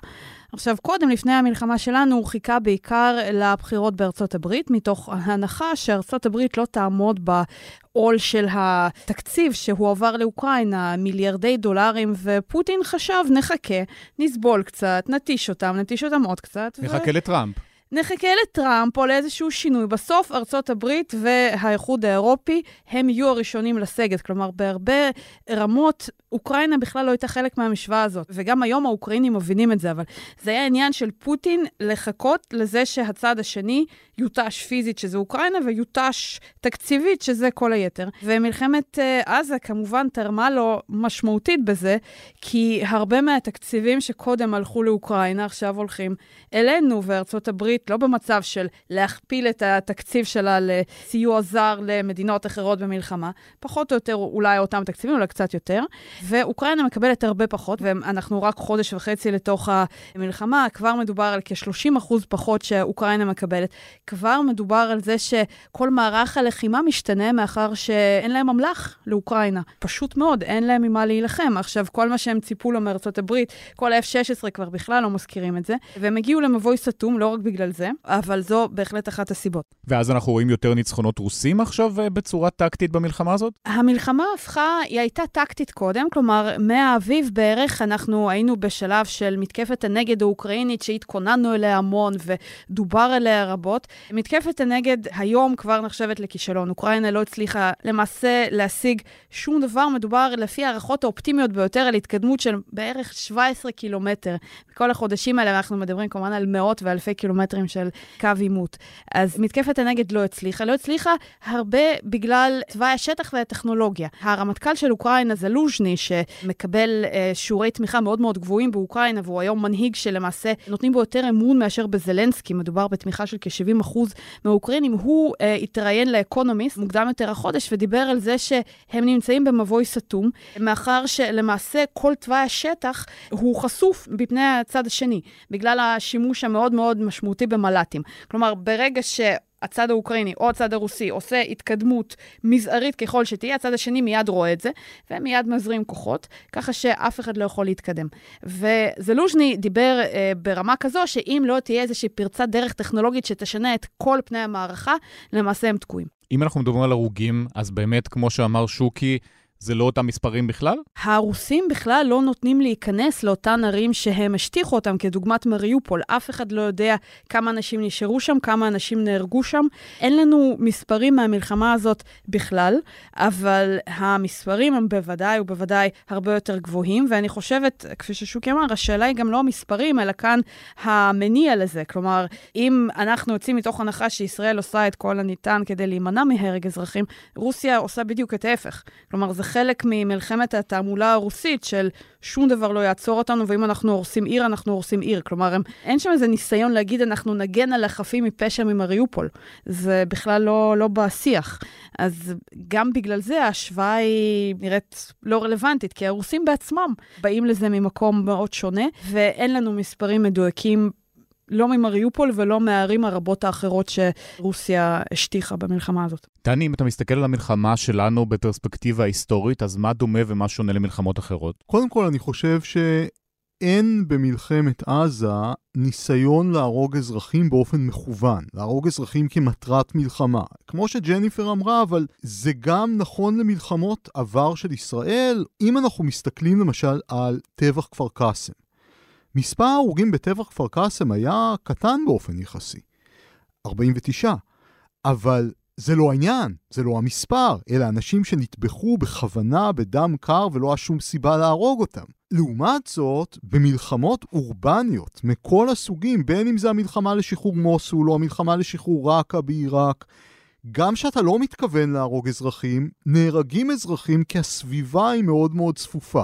עכשיו, קודם, לפני המלחמה שלנו, הוא חיכה בעיקר לבחירות בארצות הברית, מתוך ההנחה שארצות הברית לא תעמוד בעול של התקציב שהועבר לאוקראינה, מיליארדי דולרים, ופוטין חשב, נחכה, נסבול קצת, נטיש אותם, נטיש אותם עוד קצת. נחכה ו... לטראמפ. נחכה לטראמפ או לאיזשהו שינוי. בסוף ארצות הברית והאיחוד האירופי הם יהיו הראשונים לסגת. כלומר, בהרבה רמות, אוקראינה בכלל לא הייתה חלק מהמשוואה הזאת. וגם היום האוקראינים מבינים את זה, אבל זה היה עניין של פוטין לחכות לזה שהצד השני יותש פיזית, שזה אוקראינה, ויותש תקציבית, שזה כל היתר. ומלחמת uh, עזה כמובן תרמה לו משמעותית בזה, כי הרבה מהתקציבים שקודם הלכו לאוקראינה, עכשיו הולכים אלינו, וארצות הברית לא במצב של להכפיל את התקציב שלה לסיוע זר למדינות אחרות במלחמה, פחות או יותר אולי אותם תקציבים, אולי קצת יותר, ואוקראינה מקבלת הרבה פחות, ואנחנו רק חודש וחצי לתוך המלחמה, כבר מדובר על כ-30% פחות שאוקראינה מקבלת. כבר מדובר על זה שכל מערך הלחימה משתנה מאחר שאין להם אמל"ח לאוקראינה. פשוט מאוד, אין להם ממה להילחם. עכשיו, כל מה שהם ציפו לו מארצות הברית, כל ה-F-16 כבר בכלל לא מזכירים את זה, והם הגיעו למבוי סתום לא רק בגלל זה, אבל זו בהחלט אחת הסיבות. ואז אנחנו רואים יותר ניצחונות רוסים עכשיו אה, בצורה טקטית במלחמה הזאת? המלחמה הפכה, היא הייתה טקטית קודם, כלומר, מהאביב בערך אנחנו היינו בשלב של מתקפת הנגד האוקראינית שהתכוננו אליה המון ודובר עליה רבות. מתקפת הנגד היום כבר נחשבת לכישלון. אוקראינה לא הצליחה למעשה להשיג שום דבר. מדובר לפי הערכות האופטימיות ביותר על התקדמות של בערך 17 קילומטר. בכל החודשים האלה אנחנו מדברים כמובן על מאות ואלפי קילומטרים של קו עימות. אז מתקפת הנגד לא הצליחה. לא הצליחה הרבה בגלל תוואי השטח והטכנולוגיה. הרמטכ"ל של אוקראינה זה לוז'ני, שמקבל אה, שיעורי תמיכה מאוד מאוד גבוהים באוקראינה, והוא היום מנהיג שלמעשה נותנים בו יותר אמון מאשר בזלנסקי. מדובר בתמיכה של כ-70% מהאוקראינים. הוא אה, התראיין לאקונומיסט מוקדם יותר החודש ודיבר על זה שהם נמצאים במבוי סתום, מאחר שלמעשה כל תוואי השטח הוא חשוף בפני הצד השני, בגלל השימוש המאוד מאוד משמעותי במל"טים. כלומר, ברגע ש... הצד האוקראיני או הצד הרוסי עושה התקדמות מזערית ככל שתהיה, הצד השני מיד רואה את זה, ומיד מזרים כוחות, ככה שאף אחד לא יכול להתקדם. וזלוז'ני דיבר אה, ברמה כזו, שאם לא תהיה איזושהי פרצת דרך טכנולוגית שתשנה את כל פני המערכה, למעשה הם תקועים. אם אנחנו מדברים על הרוגים, אז באמת, כמו שאמר שוקי, זה לא אותם מספרים בכלל? הרוסים בכלל לא נותנים להיכנס לאותן ערים שהם השטיחו אותם, כדוגמת מריופול. אף אחד לא יודע כמה אנשים נשארו שם, כמה אנשים נהרגו שם. אין לנו מספרים מהמלחמה הזאת בכלל, אבל המספרים הם בוודאי ובוודאי הרבה יותר גבוהים, ואני חושבת, כפי ששוקי אמר, השאלה היא גם לא המספרים, אלא כאן המניע לזה. כלומר, אם אנחנו יוצאים מתוך הנחה שישראל עושה את כל הניתן כדי להימנע מהרג אזרחים, רוסיה עושה בדיוק את ההפך. כלומר, זה חלק ממלחמת התעמולה הרוסית של שום דבר לא יעצור אותנו, ואם אנחנו הורסים עיר, אנחנו הורסים עיר. כלומר, הם, אין שם איזה ניסיון להגיד, אנחנו נגן על החפים מפשע ממריופול. זה בכלל לא, לא בשיח. אז גם בגלל זה ההשוואה היא נראית לא רלוונטית, כי הרוסים בעצמם באים לזה ממקום מאוד שונה, ואין לנו מספרים מדויקים לא ממריופול ולא מהערים הרבות האחרות שרוסיה השטיחה במלחמה הזאת. דני, אם אתה מסתכל על המלחמה שלנו בפרספקטיבה היסטורית, אז מה דומה ומה שונה למלחמות אחרות? קודם כל, אני חושב שאין במלחמת עזה ניסיון להרוג אזרחים באופן מכוון, להרוג אזרחים כמטרת מלחמה. כמו שג'ניפר אמרה, אבל זה גם נכון למלחמות עבר של ישראל, אם אנחנו מסתכלים למשל על טבח כפר קאסם. מספר ההרוגים בטבח כפר קאסם היה קטן באופן יחסי, 49, אבל זה לא העניין, זה לא המספר, אלא אנשים שנטבחו בכוונה בדם קר ולא היה שום סיבה להרוג אותם. לעומת זאת, במלחמות אורבניות מכל הסוגים, בין אם זה המלחמה לשחרור מוסול או המלחמה לשחרור ראקה בעיראק, גם שאתה לא מתכוון להרוג אזרחים, נהרגים אזרחים כי הסביבה היא מאוד מאוד צפופה.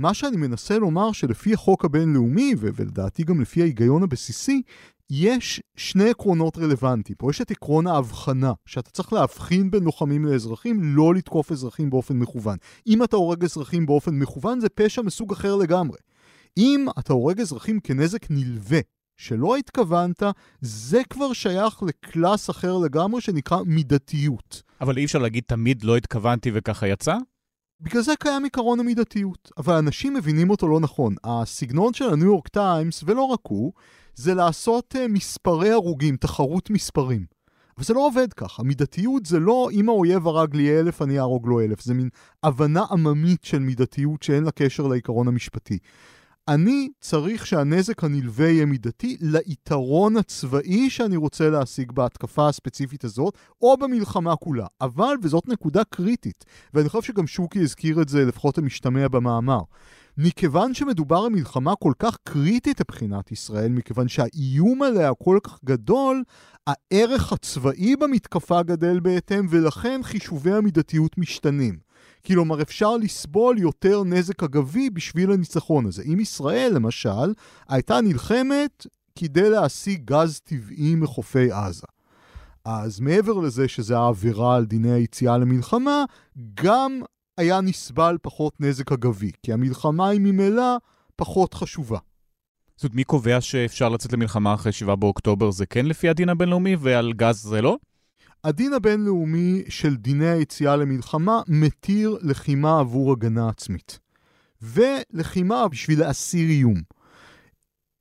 מה שאני מנסה לומר שלפי החוק הבינלאומי, ולדעתי גם לפי ההיגיון הבסיסי, יש שני עקרונות רלוונטיים. פה יש את עקרון ההבחנה, שאתה צריך להבחין בין לוחמים לאזרחים, לא לתקוף אזרחים באופן מכוון. אם אתה הורג אזרחים באופן מכוון, זה פשע מסוג אחר לגמרי. אם אתה הורג אזרחים כנזק נלווה, שלא התכוונת, זה כבר שייך לקלאס אחר לגמרי שנקרא מידתיות. אבל אי אפשר להגיד תמיד לא התכוונתי וככה יצא? בגלל זה קיים עקרון המידתיות, אבל אנשים מבינים אותו לא נכון. הסגנון של הניו יורק טיימס, ולא רק הוא, זה לעשות uh, מספרי הרוגים, תחרות מספרים. אבל זה לא עובד ככה. מידתיות זה לא אם האויב הרג לי אלף, אני אהרוג לו אלף. זה מין הבנה עממית של מידתיות שאין לה קשר לעיקרון המשפטי. אני צריך שהנזק הנלווה יהיה מידתי ליתרון הצבאי שאני רוצה להשיג בהתקפה הספציפית הזאת, או במלחמה כולה. אבל, וזאת נקודה קריטית, ואני חושב שגם שוקי הזכיר את זה, לפחות המשתמע במאמר, מכיוון שמדובר במלחמה כל כך קריטית מבחינת ישראל, מכיוון שהאיום עליה כל כך גדול, הערך הצבאי במתקפה גדל בהתאם, ולכן חישובי המידתיות משתנים. כלומר, אפשר לסבול יותר נזק אגבי בשביל הניצחון הזה. אם ישראל, למשל, הייתה נלחמת כדי להשיג גז טבעי מחופי עזה. אז מעבר לזה שזה העבירה על דיני היציאה למלחמה, גם היה נסבל פחות נזק אגבי, כי המלחמה היא ממילא פחות חשובה. זאת אומרת, מי קובע שאפשר לצאת למלחמה אחרי 7 באוקטובר? זה כן לפי הדין הבינלאומי, ועל גז זה לא? הדין הבינלאומי של דיני היציאה למלחמה מתיר לחימה עבור הגנה עצמית. ולחימה בשביל להסיר איום.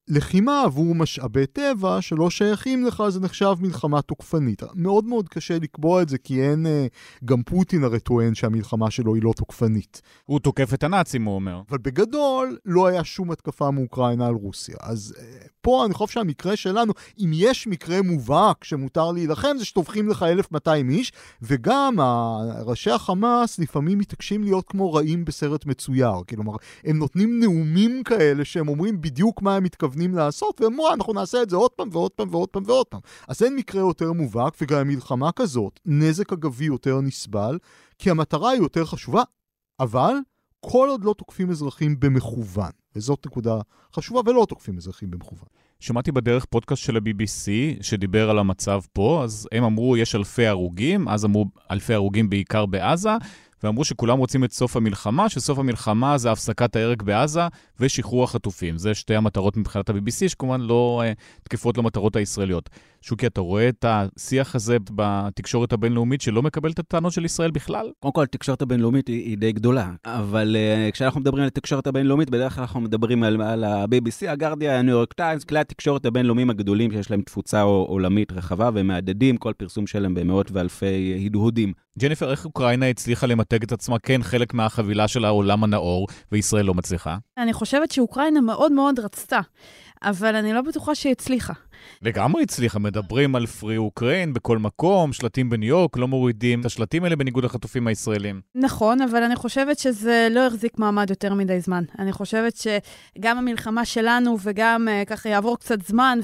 לחימה עבור משאבי טבע שלא שייכים לך זה נחשב מלחמה תוקפנית. מאוד מאוד קשה לקבוע את זה כי אין, אה, גם פוטין הרי טוען שהמלחמה שלו היא לא תוקפנית. הוא תוקף את הנאצים, הוא אומר. אבל בגדול לא היה שום התקפה מאוקראינה על רוסיה. אז אה, פה אני חושב שהמקרה שלנו, אם יש מקרה מובהק שמותר להילחם, זה שטובחים לך 1,200 איש, וגם ראשי החמאס לפעמים מתעקשים להיות כמו רעים בסרט מצויר. כלומר, הם נותנים נאומים כאלה שהם אומרים בדיוק מה הם מתכוונים. מתכוונים לעשות, והם אמרו, אנחנו נעשה את זה עוד פעם ועוד פעם ועוד פעם ועוד פעם. אז אין מקרה יותר מובהק, וגם מלחמה כזאת, נזק אגבי יותר נסבל, כי המטרה היא יותר חשובה, אבל כל עוד לא תוקפים אזרחים במכוון, וזאת נקודה חשובה, ולא תוקפים אזרחים במכוון. שמעתי בדרך פודקאסט של ה-BBC שדיבר על המצב פה, אז הם אמרו יש אלפי הרוגים, אז אמרו אלפי הרוגים בעיקר בעזה, ואמרו שכולם רוצים את סוף המלחמה, שסוף המלחמה זה הפסקת ההרג בעזה ושחרור החטופים. זה שתי המטרות מבחינת ה-BBC, שכמובן לא uh, תקפות למטרות הישראליות. שוקי, אתה רואה את השיח הזה בתקשורת הבינלאומית שלא מקבל את הטענות של ישראל בכלל? קודם כל, התקשורת הבינלאומית היא, היא די גדולה, אבל uh, כשאנחנו מדברים על התקשורת הבינלאומית, בדרך כלל אנחנו מדברים על, על ה-BBC, הגרדיה, הניו יורק טיימס, כלי התקשורת הבינלאומיים הגדולים שיש להם תפוצה עולמית רחבה, והם מהדהדים כל פרסום שלהם במאות ואלפי הדהודים. ג'ניפר, איך אוקראינה הצליחה למתג את עצמה כן חלק מהחבילה של העולם הנאור, וישראל לא מצליחה? אני חושבת שאוקראינה מאוד מאוד רצתה, אבל אני לא בטוחה שהיא הצליחה. לגמרי הצליחה, מדברים על פרי אוקריין בכל מקום, שלטים בניו יורק, לא מורידים את השלטים האלה בניגוד לחטופים הישראלים. נכון, אבל אני חושבת שזה לא החזיק מעמד יותר מדי זמן. אני חושבת שגם המלחמה שלנו וגם uh, ככה יעבור קצת זמן,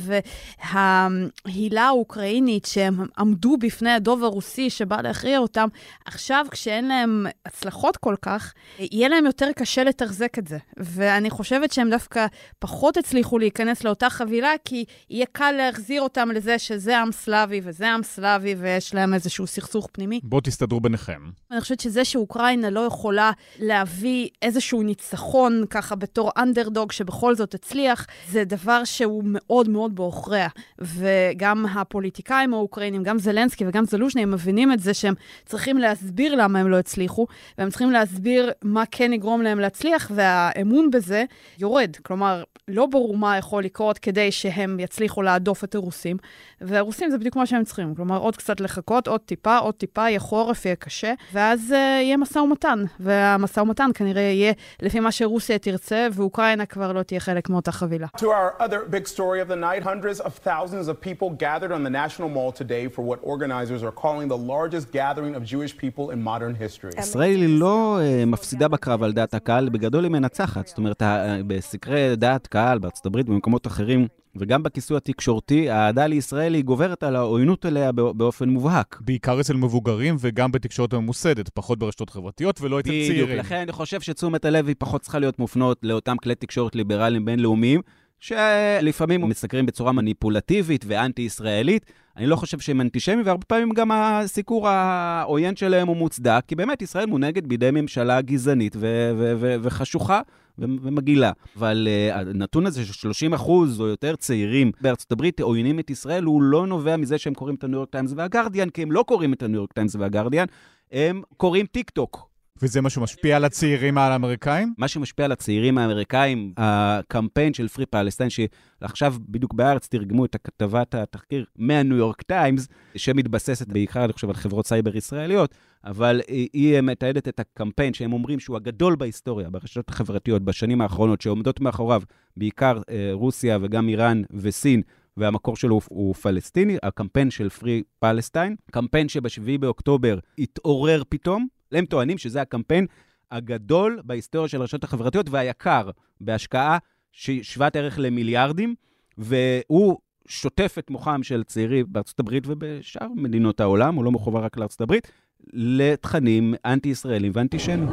וההילה האוקראינית שהם עמדו בפני הדוב הרוסי שבא להכריע אותם, עכשיו כשאין להם הצלחות כל כך, יהיה להם יותר קשה לתחזק את זה. ואני חושבת שהם דווקא פחות הצליחו להיכנס לאותה חבילה, כי יהיה קל להחזיר אותם לזה שזה עם סלאבי וזה עם סלאבי ויש להם איזשהו סכסוך פנימי. בואו תסתדרו ביניכם. אני חושבת שזה שאוקראינה לא יכולה להביא איזשהו ניצחון ככה בתור אנדרדוג שבכל זאת הצליח, זה דבר שהוא מאוד מאוד בעוכריה. וגם הפוליטיקאים האוקראינים, גם זלנסקי וגם זלוז'ני, הם מבינים את זה שהם צריכים להסביר למה הם לא הצליחו, והם צריכים להסביר מה כן יגרום להם להצליח, והאמון בזה יורד. כלומר, לא ברור מה יכול לקרות כדי שהם יצליחו להדוף את הרוסים, והרוסים זה בדיוק מה שהם צריכים. כלומר, עוד קצת לחכות, עוד טיפה, עוד טיפה, יהיה חורף, יהיה קשה, ואז uh, יהיה משא ומתן. והמשא ומתן כנראה יהיה לפי מה שרוסיה תרצה, ואוקראינה כבר לא תהיה חלק מאותה חבילה. To our other big story of the night, hundreds of thousands of people gathered on the National Mall today for what organizers are calling the largest gathering of Jewish people in modern history. ישראל היא לא uh, מפסידה בקרב על דעת הקהל, בגדול היא מנצחת. זאת אומרת, בסקרי דעת קהל בארצות הברית ובמקומות אחרים, וגם בכיסוי התקשורתי, האהדה לישראל היא גוברת על העוינות אליה באופן מובהק. בעיקר אצל מבוגרים וגם בתקשורת הממוסדת, פחות ברשתות חברתיות ולא אצל צעירים. בדיוק, לכן אני חושב שתשומת הלב היא פחות צריכה להיות מופנות לאותם כלי תקשורת ליברליים בינלאומיים, שלפעמים מסקרים בצורה מניפולטיבית ואנטי-ישראלית. אני לא חושב שהם אנטישמים, והרבה פעמים גם הסיקור העוין שלהם הוא מוצדק, כי באמת ישראל מונהגת בידי ממשלה גזענית ו- ו- ו- וחשוכה, ומגעילה. אבל uh, הנתון הזה של 30 אחוז או יותר צעירים בארצות הברית עוינים את ישראל, הוא לא נובע מזה שהם קוראים את הניו יורק טיימס והגרדיאן, כי הם לא קוראים את הניו יורק טיימס והגרדיאן, הם קוראים טיק טוק. וזה מה שמשפיע על הצעירים האמריקאים? מה שמשפיע על הצעירים האמריקאים, הקמפיין של free Palestine, שעכשיו בדיוק בארץ תרגמו את כתבת התחקיר מהניו יורק טיימס, שמתבססת בעיקר, אני חושב, על חברות סייבר ישראליות, אבל היא מתעדת את הקמפיין שהם אומרים שהוא הגדול בהיסטוריה, ברשתות החברתיות, בשנים האחרונות, שעומדות מאחוריו בעיקר אה, רוסיה וגם איראן וסין, והמקור שלו הוא פלסטיני, הקמפיין של free Palestine, קמפיין שב-7 באוקטובר התעורר פתאום, הם טוענים שזה הקמפיין הגדול בהיסטוריה של הרשתות החברתיות והיקר בהשקעה שוות ערך למיליארדים, והוא שוטף את מוחם של צעירים בארצות הברית ובשאר מדינות העולם, הוא לא מחובר רק לארצות הברית, לתכנים אנטי-ישראלים ואנטישמיים.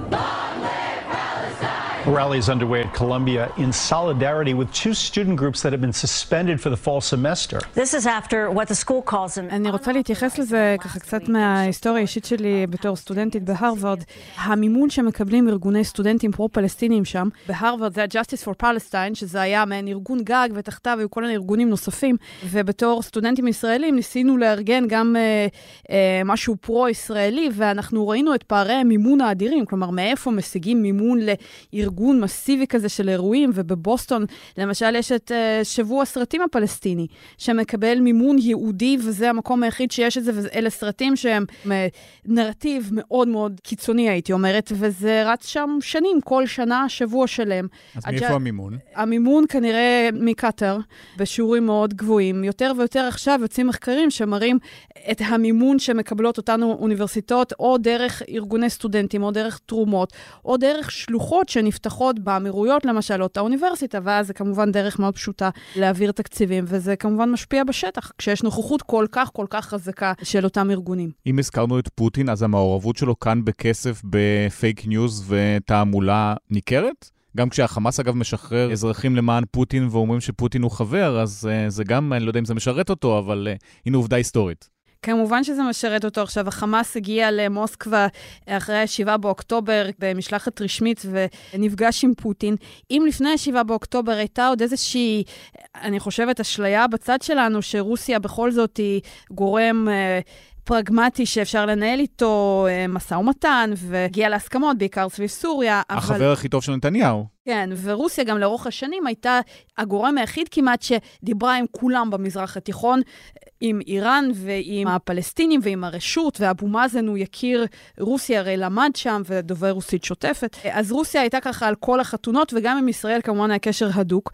Is underway at Columbia in solidarity with two student groups that have been suspended for the fall semester. This is after what the school calls an... אני רוצה להתייחס לזה ככה קצת מההיסטוריה האישית שלי בתור סטודנטית בהרווארד. המימון שמקבלים ארגוני סטודנטים פרו-פלסטינים שם, בהרווארד זה ה-Justice for Palestine, שזה היה מעין ארגון גג, ותחתיו היו כל מיני ארגונים נוספים, ובתור סטודנטים ישראלים ניסינו לארגן גם אה, אה, משהו פרו-ישראלי, ואנחנו ראינו את פערי המימון האדירים, כלומר, מאיפה משיגים מימון לארגון... ארגון מסיבי כזה של אירועים, ובבוסטון, למשל, יש את uh, שבוע הסרטים הפלסטיני, שמקבל מימון ייעודי, וזה המקום היחיד שיש את זה, ואלה סרטים שהם נרטיב מאוד מאוד קיצוני, הייתי אומרת, וזה רץ שם שנים, כל שנה, שבוע שלם. אז מאיפה ש... המימון? המימון כנראה מקטאר, בשיעורים מאוד גבוהים. יותר ויותר עכשיו יוצאים מחקרים שמראים את המימון שמקבלות אותנו אוניברסיטאות, או דרך ארגוני סטודנטים, או דרך תרומות, או דרך שלוחות שנפתחו. נפתחות באמירויות, למשל, אותה אוניברסיטה, ואז זה כמובן דרך מאוד פשוטה להעביר תקציבים, וזה כמובן משפיע בשטח, כשיש נוכחות כל כך כל כך חזקה של אותם ארגונים. אם הזכרנו את פוטין, אז המעורבות שלו כאן בכסף, ב fake news ותעמולה ניכרת? גם כשהחמאס, אגב, משחרר אזרחים למען פוטין ואומרים שפוטין הוא חבר, אז uh, זה גם, אני לא יודע אם זה משרת אותו, אבל uh, הנה עובדה היסטורית. כמובן שזה משרת אותו. עכשיו, החמאס הגיע למוסקבה אחרי ה-7 באוקטובר במשלחת רשמית ונפגש עם פוטין. אם לפני ה-7 באוקטובר הייתה עוד איזושהי, אני חושבת, אשליה בצד שלנו, שרוסיה בכל זאת היא גורם... פרגמטי שאפשר לנהל איתו אה, משא ומתן והגיע להסכמות, בעיקר סביב סוריה. החבר אבל... הכי טוב של נתניהו. כן, ורוסיה גם לאורך השנים הייתה הגורם היחיד כמעט שדיברה עם כולם במזרח התיכון, עם איראן ועם הפלסטינים ועם הרשות, ואבו מאזן הוא יכיר, רוסיה הרי למד שם ודובר רוסית שוטפת. אז רוסיה הייתה ככה על כל החתונות, וגם עם ישראל כמובן היה קשר הדוק.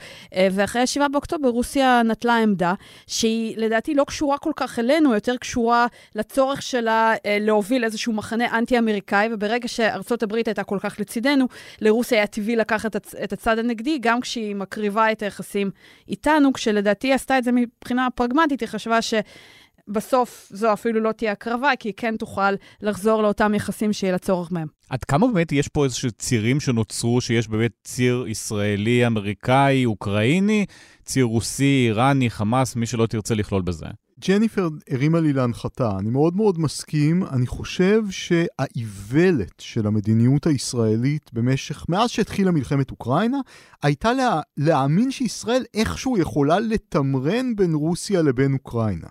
ואחרי ה-7 באוקטובר רוסיה נטלה עמדה, שהיא לדעתי לא קשורה כל כך אלינו, יותר קשורה לצורך שלה אה, להוביל איזשהו מחנה אנטי-אמריקאי, וברגע שארצות הברית הייתה כל כך לצידנו, לרוסיה היה טבעי לקחת את הצד הנגדי, גם כשהיא מקריבה את היחסים איתנו, כשלדעתי עשתה את זה מבחינה פרגמטית, היא חשבה שבסוף זו אפילו לא תהיה הקרבה, כי היא כן תוכל לחזור לאותם יחסים שיהיה לה צורך מהם. עד כמה באמת יש פה איזשהו צירים שנוצרו, שיש באמת ציר ישראלי, אמריקאי, אוקראיני, ציר רוסי, איראני, חמאס, מי שלא תרצה לכלול בזה? ג'ניפר הרימה לי להנחתה. אני מאוד מאוד מסכים. אני חושב שהאיוולת של המדיניות הישראלית במשך, מאז שהתחילה מלחמת אוקראינה, הייתה לה, להאמין שישראל איכשהו יכולה לתמרן בין רוסיה לבין אוקראינה.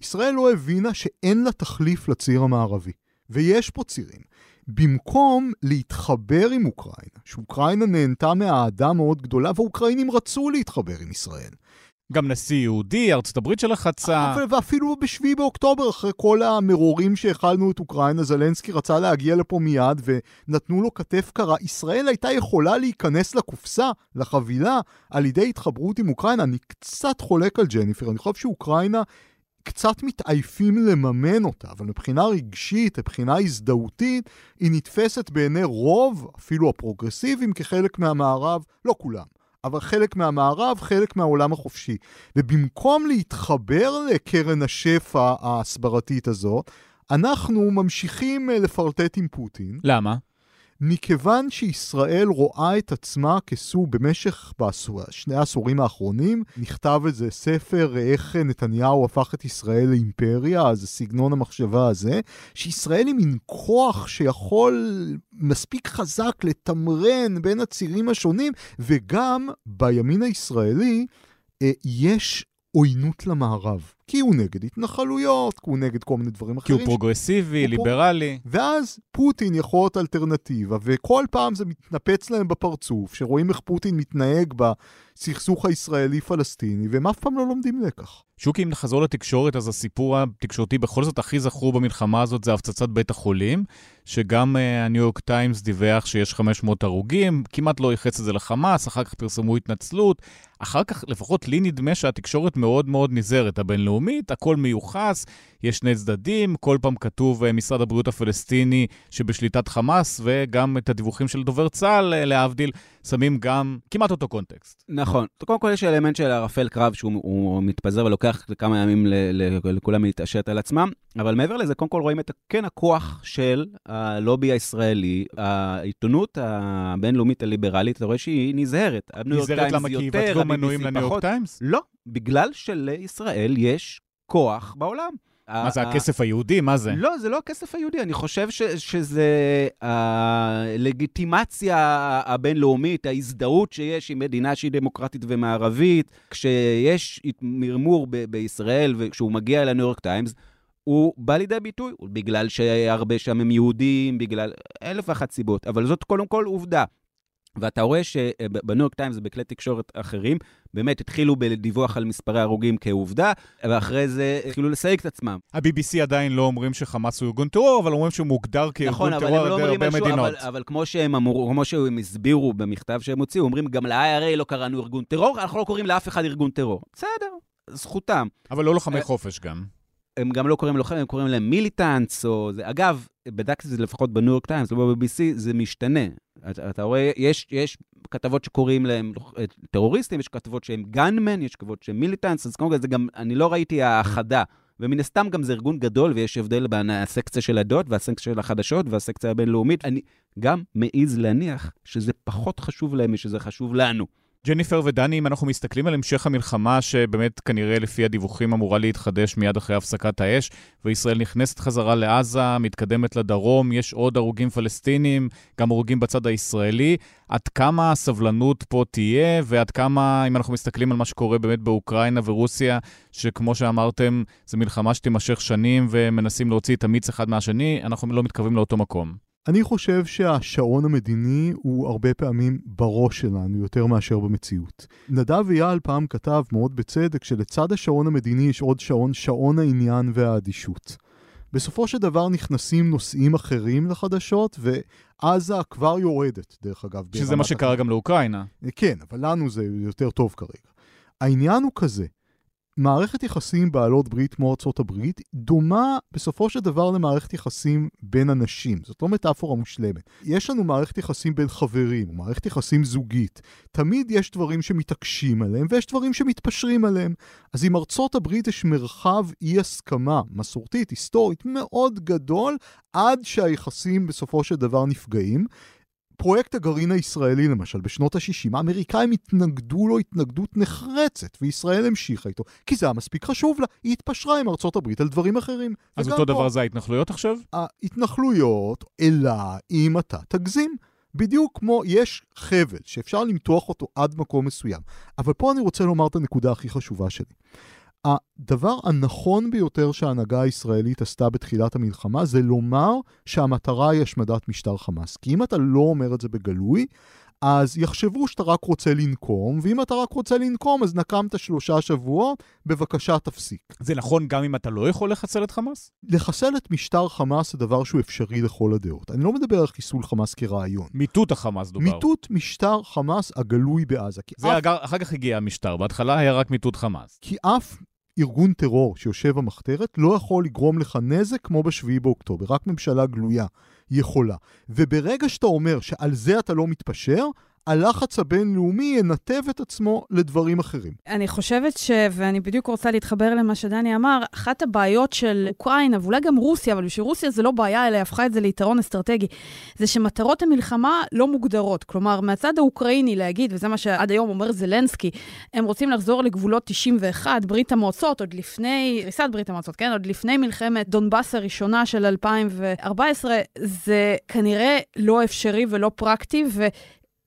ישראל לא הבינה שאין לה תחליף לציר המערבי. ויש פה צירים. במקום להתחבר עם אוקראינה, שאוקראינה נהנתה מהאהדה מאוד גדולה, והאוקראינים רצו להתחבר עם ישראל. גם נשיא יהודי, ארצות הברית שלחצה. ואפילו ב-7 באוקטובר, אחרי כל המרורים שהכלנו את אוקראינה, זלנסקי רצה להגיע לפה מיד ונתנו לו כתף קרה. ישראל הייתה יכולה להיכנס לקופסה, לחבילה, על ידי התחברות עם אוקראינה. אני קצת חולק על ג'ניפר, אני חושב שאוקראינה קצת מתעייפים לממן אותה, אבל מבחינה רגשית, מבחינה הזדהותית, היא נתפסת בעיני רוב, אפילו הפרוגרסיביים, כחלק מהמערב, לא כולם. אבל חלק מהמערב, חלק מהעולם החופשי. ובמקום להתחבר לקרן השפע ההסברתית הזאת, אנחנו ממשיכים אה, לפרטט עם פוטין. למה? מכיוון שישראל רואה את עצמה כסוג במשך בעשור, שני העשורים האחרונים, נכתב איזה ספר איך נתניהו הפך את ישראל לאימפריה, אז סגנון המחשבה הזה, שישראל היא מין כוח שיכול מספיק חזק לתמרן בין הצירים השונים, וגם בימין הישראלי אה, יש עוינות למערב. כי הוא נגד התנחלויות, כי הוא נגד כל מיני דברים כי אחרים. הוא פרוגרסיבי, הוא ליברלי. ואז פוטין יכול להיות אלטרנטיבה, וכל פעם זה מתנפץ להם בפרצוף, שרואים איך פוטין מתנהג בסכסוך הישראלי-פלסטיני, והם אף פעם לא לומדים לקח. שוקי, אם נחזור לתקשורת, אז הסיפור התקשורתי בכל זאת הכי זכור במלחמה הזאת זה הפצצת בית החולים, שגם אה, הניו יורק טיימס דיווח שיש 500 הרוגים, כמעט לא ייחס את זה לחמאס, אחר כך פרסמו התנצלות. אחר כך, לפחות לי נדמה שהתקשורת מאוד מאוד נזהרת, הבינלאומית, הכל מיוחס, יש שני צדדים, כל פעם כתוב אה, משרד הבריאות הפלסטיני שבשליטת חמאס, וגם את הדיווחים של דובר צה"ל, אה, להבדיל, שמים גם כמעט אותו קונטקסט. נכון. קודם כל יש אלמנט של ערפל קרב שהוא מתפזר ולוקח כמה ימים לכולם להתעשת על עצמם, אבל מעבר לזה, קודם כל רואים את כן הכוח של הלובי הישראלי, העיתונות הבינלאומית הליברלית, אתה רואה שהיא נזהרת. נזהרת למה? כי יבטלו מנויים לניו יורק. טיימס? לא, בגלל שלישראל יש כוח בעולם. מה זה, הכסף היהודי? מה זה? לא, זה לא הכסף היהודי, אני חושב ש, שזה הלגיטימציה הבינלאומית, ההזדהות שיש עם מדינה שהיא דמוקרטית ומערבית, כשיש מרמור ב- בישראל וכשהוא מגיע לניו יורק טיימס, הוא בא לידי ביטוי, בגלל שהרבה שם הם יהודים, בגלל אלף ואחת סיבות, אבל זאת קודם כל עובדה. ואתה רואה שבניו יורק טיימס ובכלי תקשורת אחרים, באמת התחילו בדיווח על מספרי הרוגים כעובדה, ואחרי זה התחילו לסייג את עצמם. ה-BBC עדיין לא אומרים שחמאס הוא ארגון טרור, אבל אומרים שהוא מוגדר כארגון נכון, טרור לא על ידי אומרים הרבה מדינות. אבל, אבל כמו שהם אמרו, כמו שהם הסבירו במכתב שהם הוציאו, אומרים, גם ל-IRA לא קראנו ארגון טרור, אנחנו לא קוראים לאף אחד ארגון טרור. בסדר, זכותם. אבל לא לוחמי אה, חופש גם. הם גם לא קוראים לוחם, הם קוראים להם militants, או זה. אגב, בדקתי את זה לפחות בניו יורק טיימס, לא ב-BBC, זה משתנה. אתה, אתה רואה, יש, יש כתבות שקוראים להם אה, טרוריסטים, יש כתבות שהם gunmen, יש כתבות שהם militants, אז כל זה גם, אני לא ראיתי האחדה. ומן הסתם גם זה ארגון גדול, ויש הבדל בין הסקציה של הדת והסקציה של החדשות והסקציה הבינלאומית. אני גם מעז להניח שזה פחות חשוב להם משזה חשוב לנו. ג'ניפר ודני, אם אנחנו מסתכלים על המשך המלחמה, שבאמת כנראה לפי הדיווחים אמורה להתחדש מיד אחרי הפסקת האש, וישראל נכנסת חזרה לעזה, מתקדמת לדרום, יש עוד הרוגים פלסטינים, גם הרוגים בצד הישראלי. עד כמה הסבלנות פה תהיה, ועד כמה, אם אנחנו מסתכלים על מה שקורה באמת באוקראינה ורוסיה, שכמו שאמרתם, זו מלחמה שתימשך שנים ומנסים להוציא את המיץ אחד מהשני, אנחנו לא מתקרבים לאותו מקום. אני חושב שהשעון המדיני הוא הרבה פעמים בראש שלנו יותר מאשר במציאות. נדב אייל פעם כתב מאוד בצדק שלצד השעון המדיני יש עוד שעון, שעון העניין והאדישות. בסופו של דבר נכנסים נושאים אחרים לחדשות, ועזה כבר יורדת, דרך אגב. שזה מה שקרה גם לאוקראינה. כן, אבל לנו זה יותר טוב כרגע. העניין הוא כזה, מערכת יחסים בעלות ברית כמו ארצות הברית דומה בסופו של דבר למערכת יחסים בין אנשים. זאת לא מטאפורה מושלמת. יש לנו מערכת יחסים בין חברים, מערכת יחסים זוגית. תמיד יש דברים שמתעקשים עליהם ויש דברים שמתפשרים עליהם. אז עם ארצות הברית יש מרחב אי הסכמה מסורתית, היסטורית, מאוד גדול, עד שהיחסים בסופו של דבר נפגעים. פרויקט הגרעין הישראלי למשל, בשנות ה-60, האמריקאים התנגדו לו התנגדות נחרצת, וישראל המשיכה איתו, כי זה היה מספיק חשוב לה, היא התפשרה עם ארצות הברית על דברים אחרים. אז אותו פה, דבר זה ההתנחלויות עכשיו? ההתנחלויות, אלא אם אתה תגזים. בדיוק כמו יש חבל שאפשר למתוח אותו עד מקום מסוים. אבל פה אני רוצה לומר את הנקודה הכי חשובה שלי. הדבר הנכון ביותר שההנהגה הישראלית עשתה בתחילת המלחמה זה לומר שהמטרה היא השמדת משטר חמאס. כי אם אתה לא אומר את זה בגלוי, אז יחשבו שאתה רק רוצה לנקום, ואם אתה רק רוצה לנקום אז נקמת שלושה שבועות, בבקשה תפסיק. זה נכון גם אם אתה לא יכול לחסל את חמאס? לחסל את משטר חמאס זה דבר שהוא אפשרי לכל הדעות. אני לא מדבר על חיסול חמאס כרעיון. מיטוט החמאס דובר. מיטוט משטר חמאס הגלוי בעזה. זה אף, אחר כך הגיע המשטר, בהתחלה היה רק מיטוט חמאס. כי אף ארגון טרור שיושב במחתרת לא יכול לגרום לך נזק כמו בשביעי באוקטובר, רק ממשלה גלויה יכולה. וברגע שאתה אומר שעל זה אתה לא מתפשר, הלחץ הבינלאומי ינתב את עצמו לדברים אחרים. אני חושבת ש... ואני בדיוק רוצה להתחבר למה שדני אמר, אחת הבעיות של אוקראינה, ואולי גם רוסיה, אבל בשביל רוסיה זה לא בעיה, אלא הפכה את זה ליתרון אסטרטגי, זה שמטרות המלחמה לא מוגדרות. כלומר, מהצד האוקראיני להגיד, וזה מה שעד היום אומר זלנסקי, הם רוצים לחזור לגבולות 91, ברית המועצות, עוד לפני, ריסת ברית המועצות, כן? עוד לפני מלחמת דונבאס הראשונה של 2014, זה כנראה לא אפשרי ולא פרקטי, ו...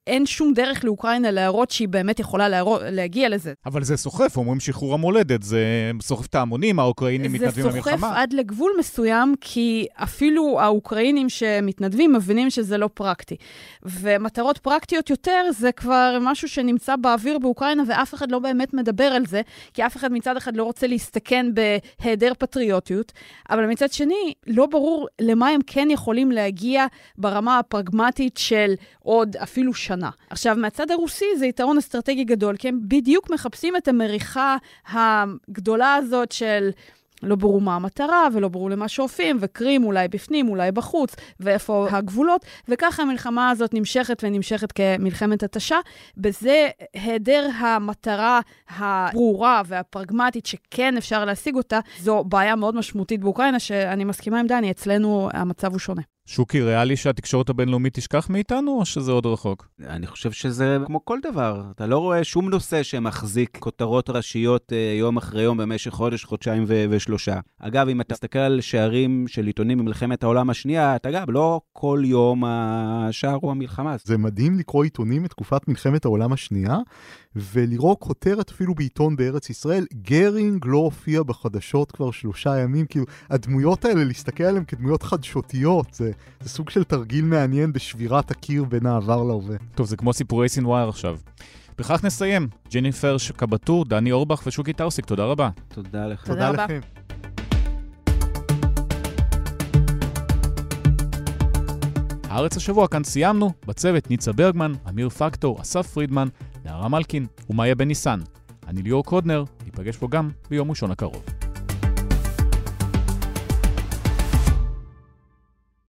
אין שום דרך לאוקראינה להראות שהיא באמת יכולה להראות, להגיע לזה. אבל זה סוחף, אומרים שחרור המולדת, זה סוחף את ההמונים, האוקראינים מתנדבים למלחמה. זה סוחף עד לגבול מסוים, כי אפילו האוקראינים שמתנדבים מבינים שזה לא פרקטי. ומטרות פרקטיות יותר זה כבר משהו שנמצא באוויר באוקראינה, ואף אחד לא באמת מדבר על זה, כי אף אחד מצד אחד לא רוצה להסתכן בהיעדר פטריוטיות, אבל מצד שני, לא ברור למה הם כן יכולים להגיע ברמה הפרגמטית של עוד אפילו שנה. עכשיו, מהצד הרוסי זה יתרון אסטרטגי גדול, כי הם בדיוק מחפשים את המריחה הגדולה הזאת של... לא ברור מה המטרה, ולא ברור למה שואפים, וקרים אולי בפנים, אולי בחוץ, ואיפה הגבולות, וככה המלחמה הזאת נמשכת ונמשכת כמלחמת התשה. בזה היעדר המטרה הברורה והפרגמטית שכן אפשר להשיג אותה, זו בעיה מאוד משמעותית באוקראינה, שאני מסכימה עם דני, אצלנו המצב הוא שונה. שוקי, ריאלי שהתקשורת הבינלאומית תשכח מאיתנו, או שזה עוד רחוק? אני חושב שזה כמו כל דבר. אתה לא רואה שום נושא שמחזיק כותרות ראשיות אה, יום אחרי יום במשך חודש, חודשיים ו- ושלושה. אגב, אם אתה מסתכל על שערים של עיתונים במלחמת העולם השנייה, אתה גם, לא כל יום השער הוא המלחמה. זה מדהים לקרוא עיתונים מתקופת מלחמת העולם השנייה, ולראות כותרת אפילו בעיתון בארץ ישראל, גרינג לא הופיע בחדשות כבר שלושה ימים, כאילו, הדמויות האלה, להסתכל עליהן כדמויות חדשותיות, זה, זה סוג של תרגיל מעניין בשבירת הקיר בין העבר להווה. טוב, זה כמו סיפורי סינואר עכשיו. בכך נסיים. ג'ניפר שקבטור, דני אורבך ושוקי טאוסיג, תודה רבה. תודה לך. תודה, תודה לכם. הארץ השבוע כאן סיימנו, בצוות ניצה ברגמן, אמיר פקטור, אסף פרידמן, נערה מלקין ומאיה בן ניסן. אני ליאור קודנר, ניפגש פה גם ביום ראשון הקרוב.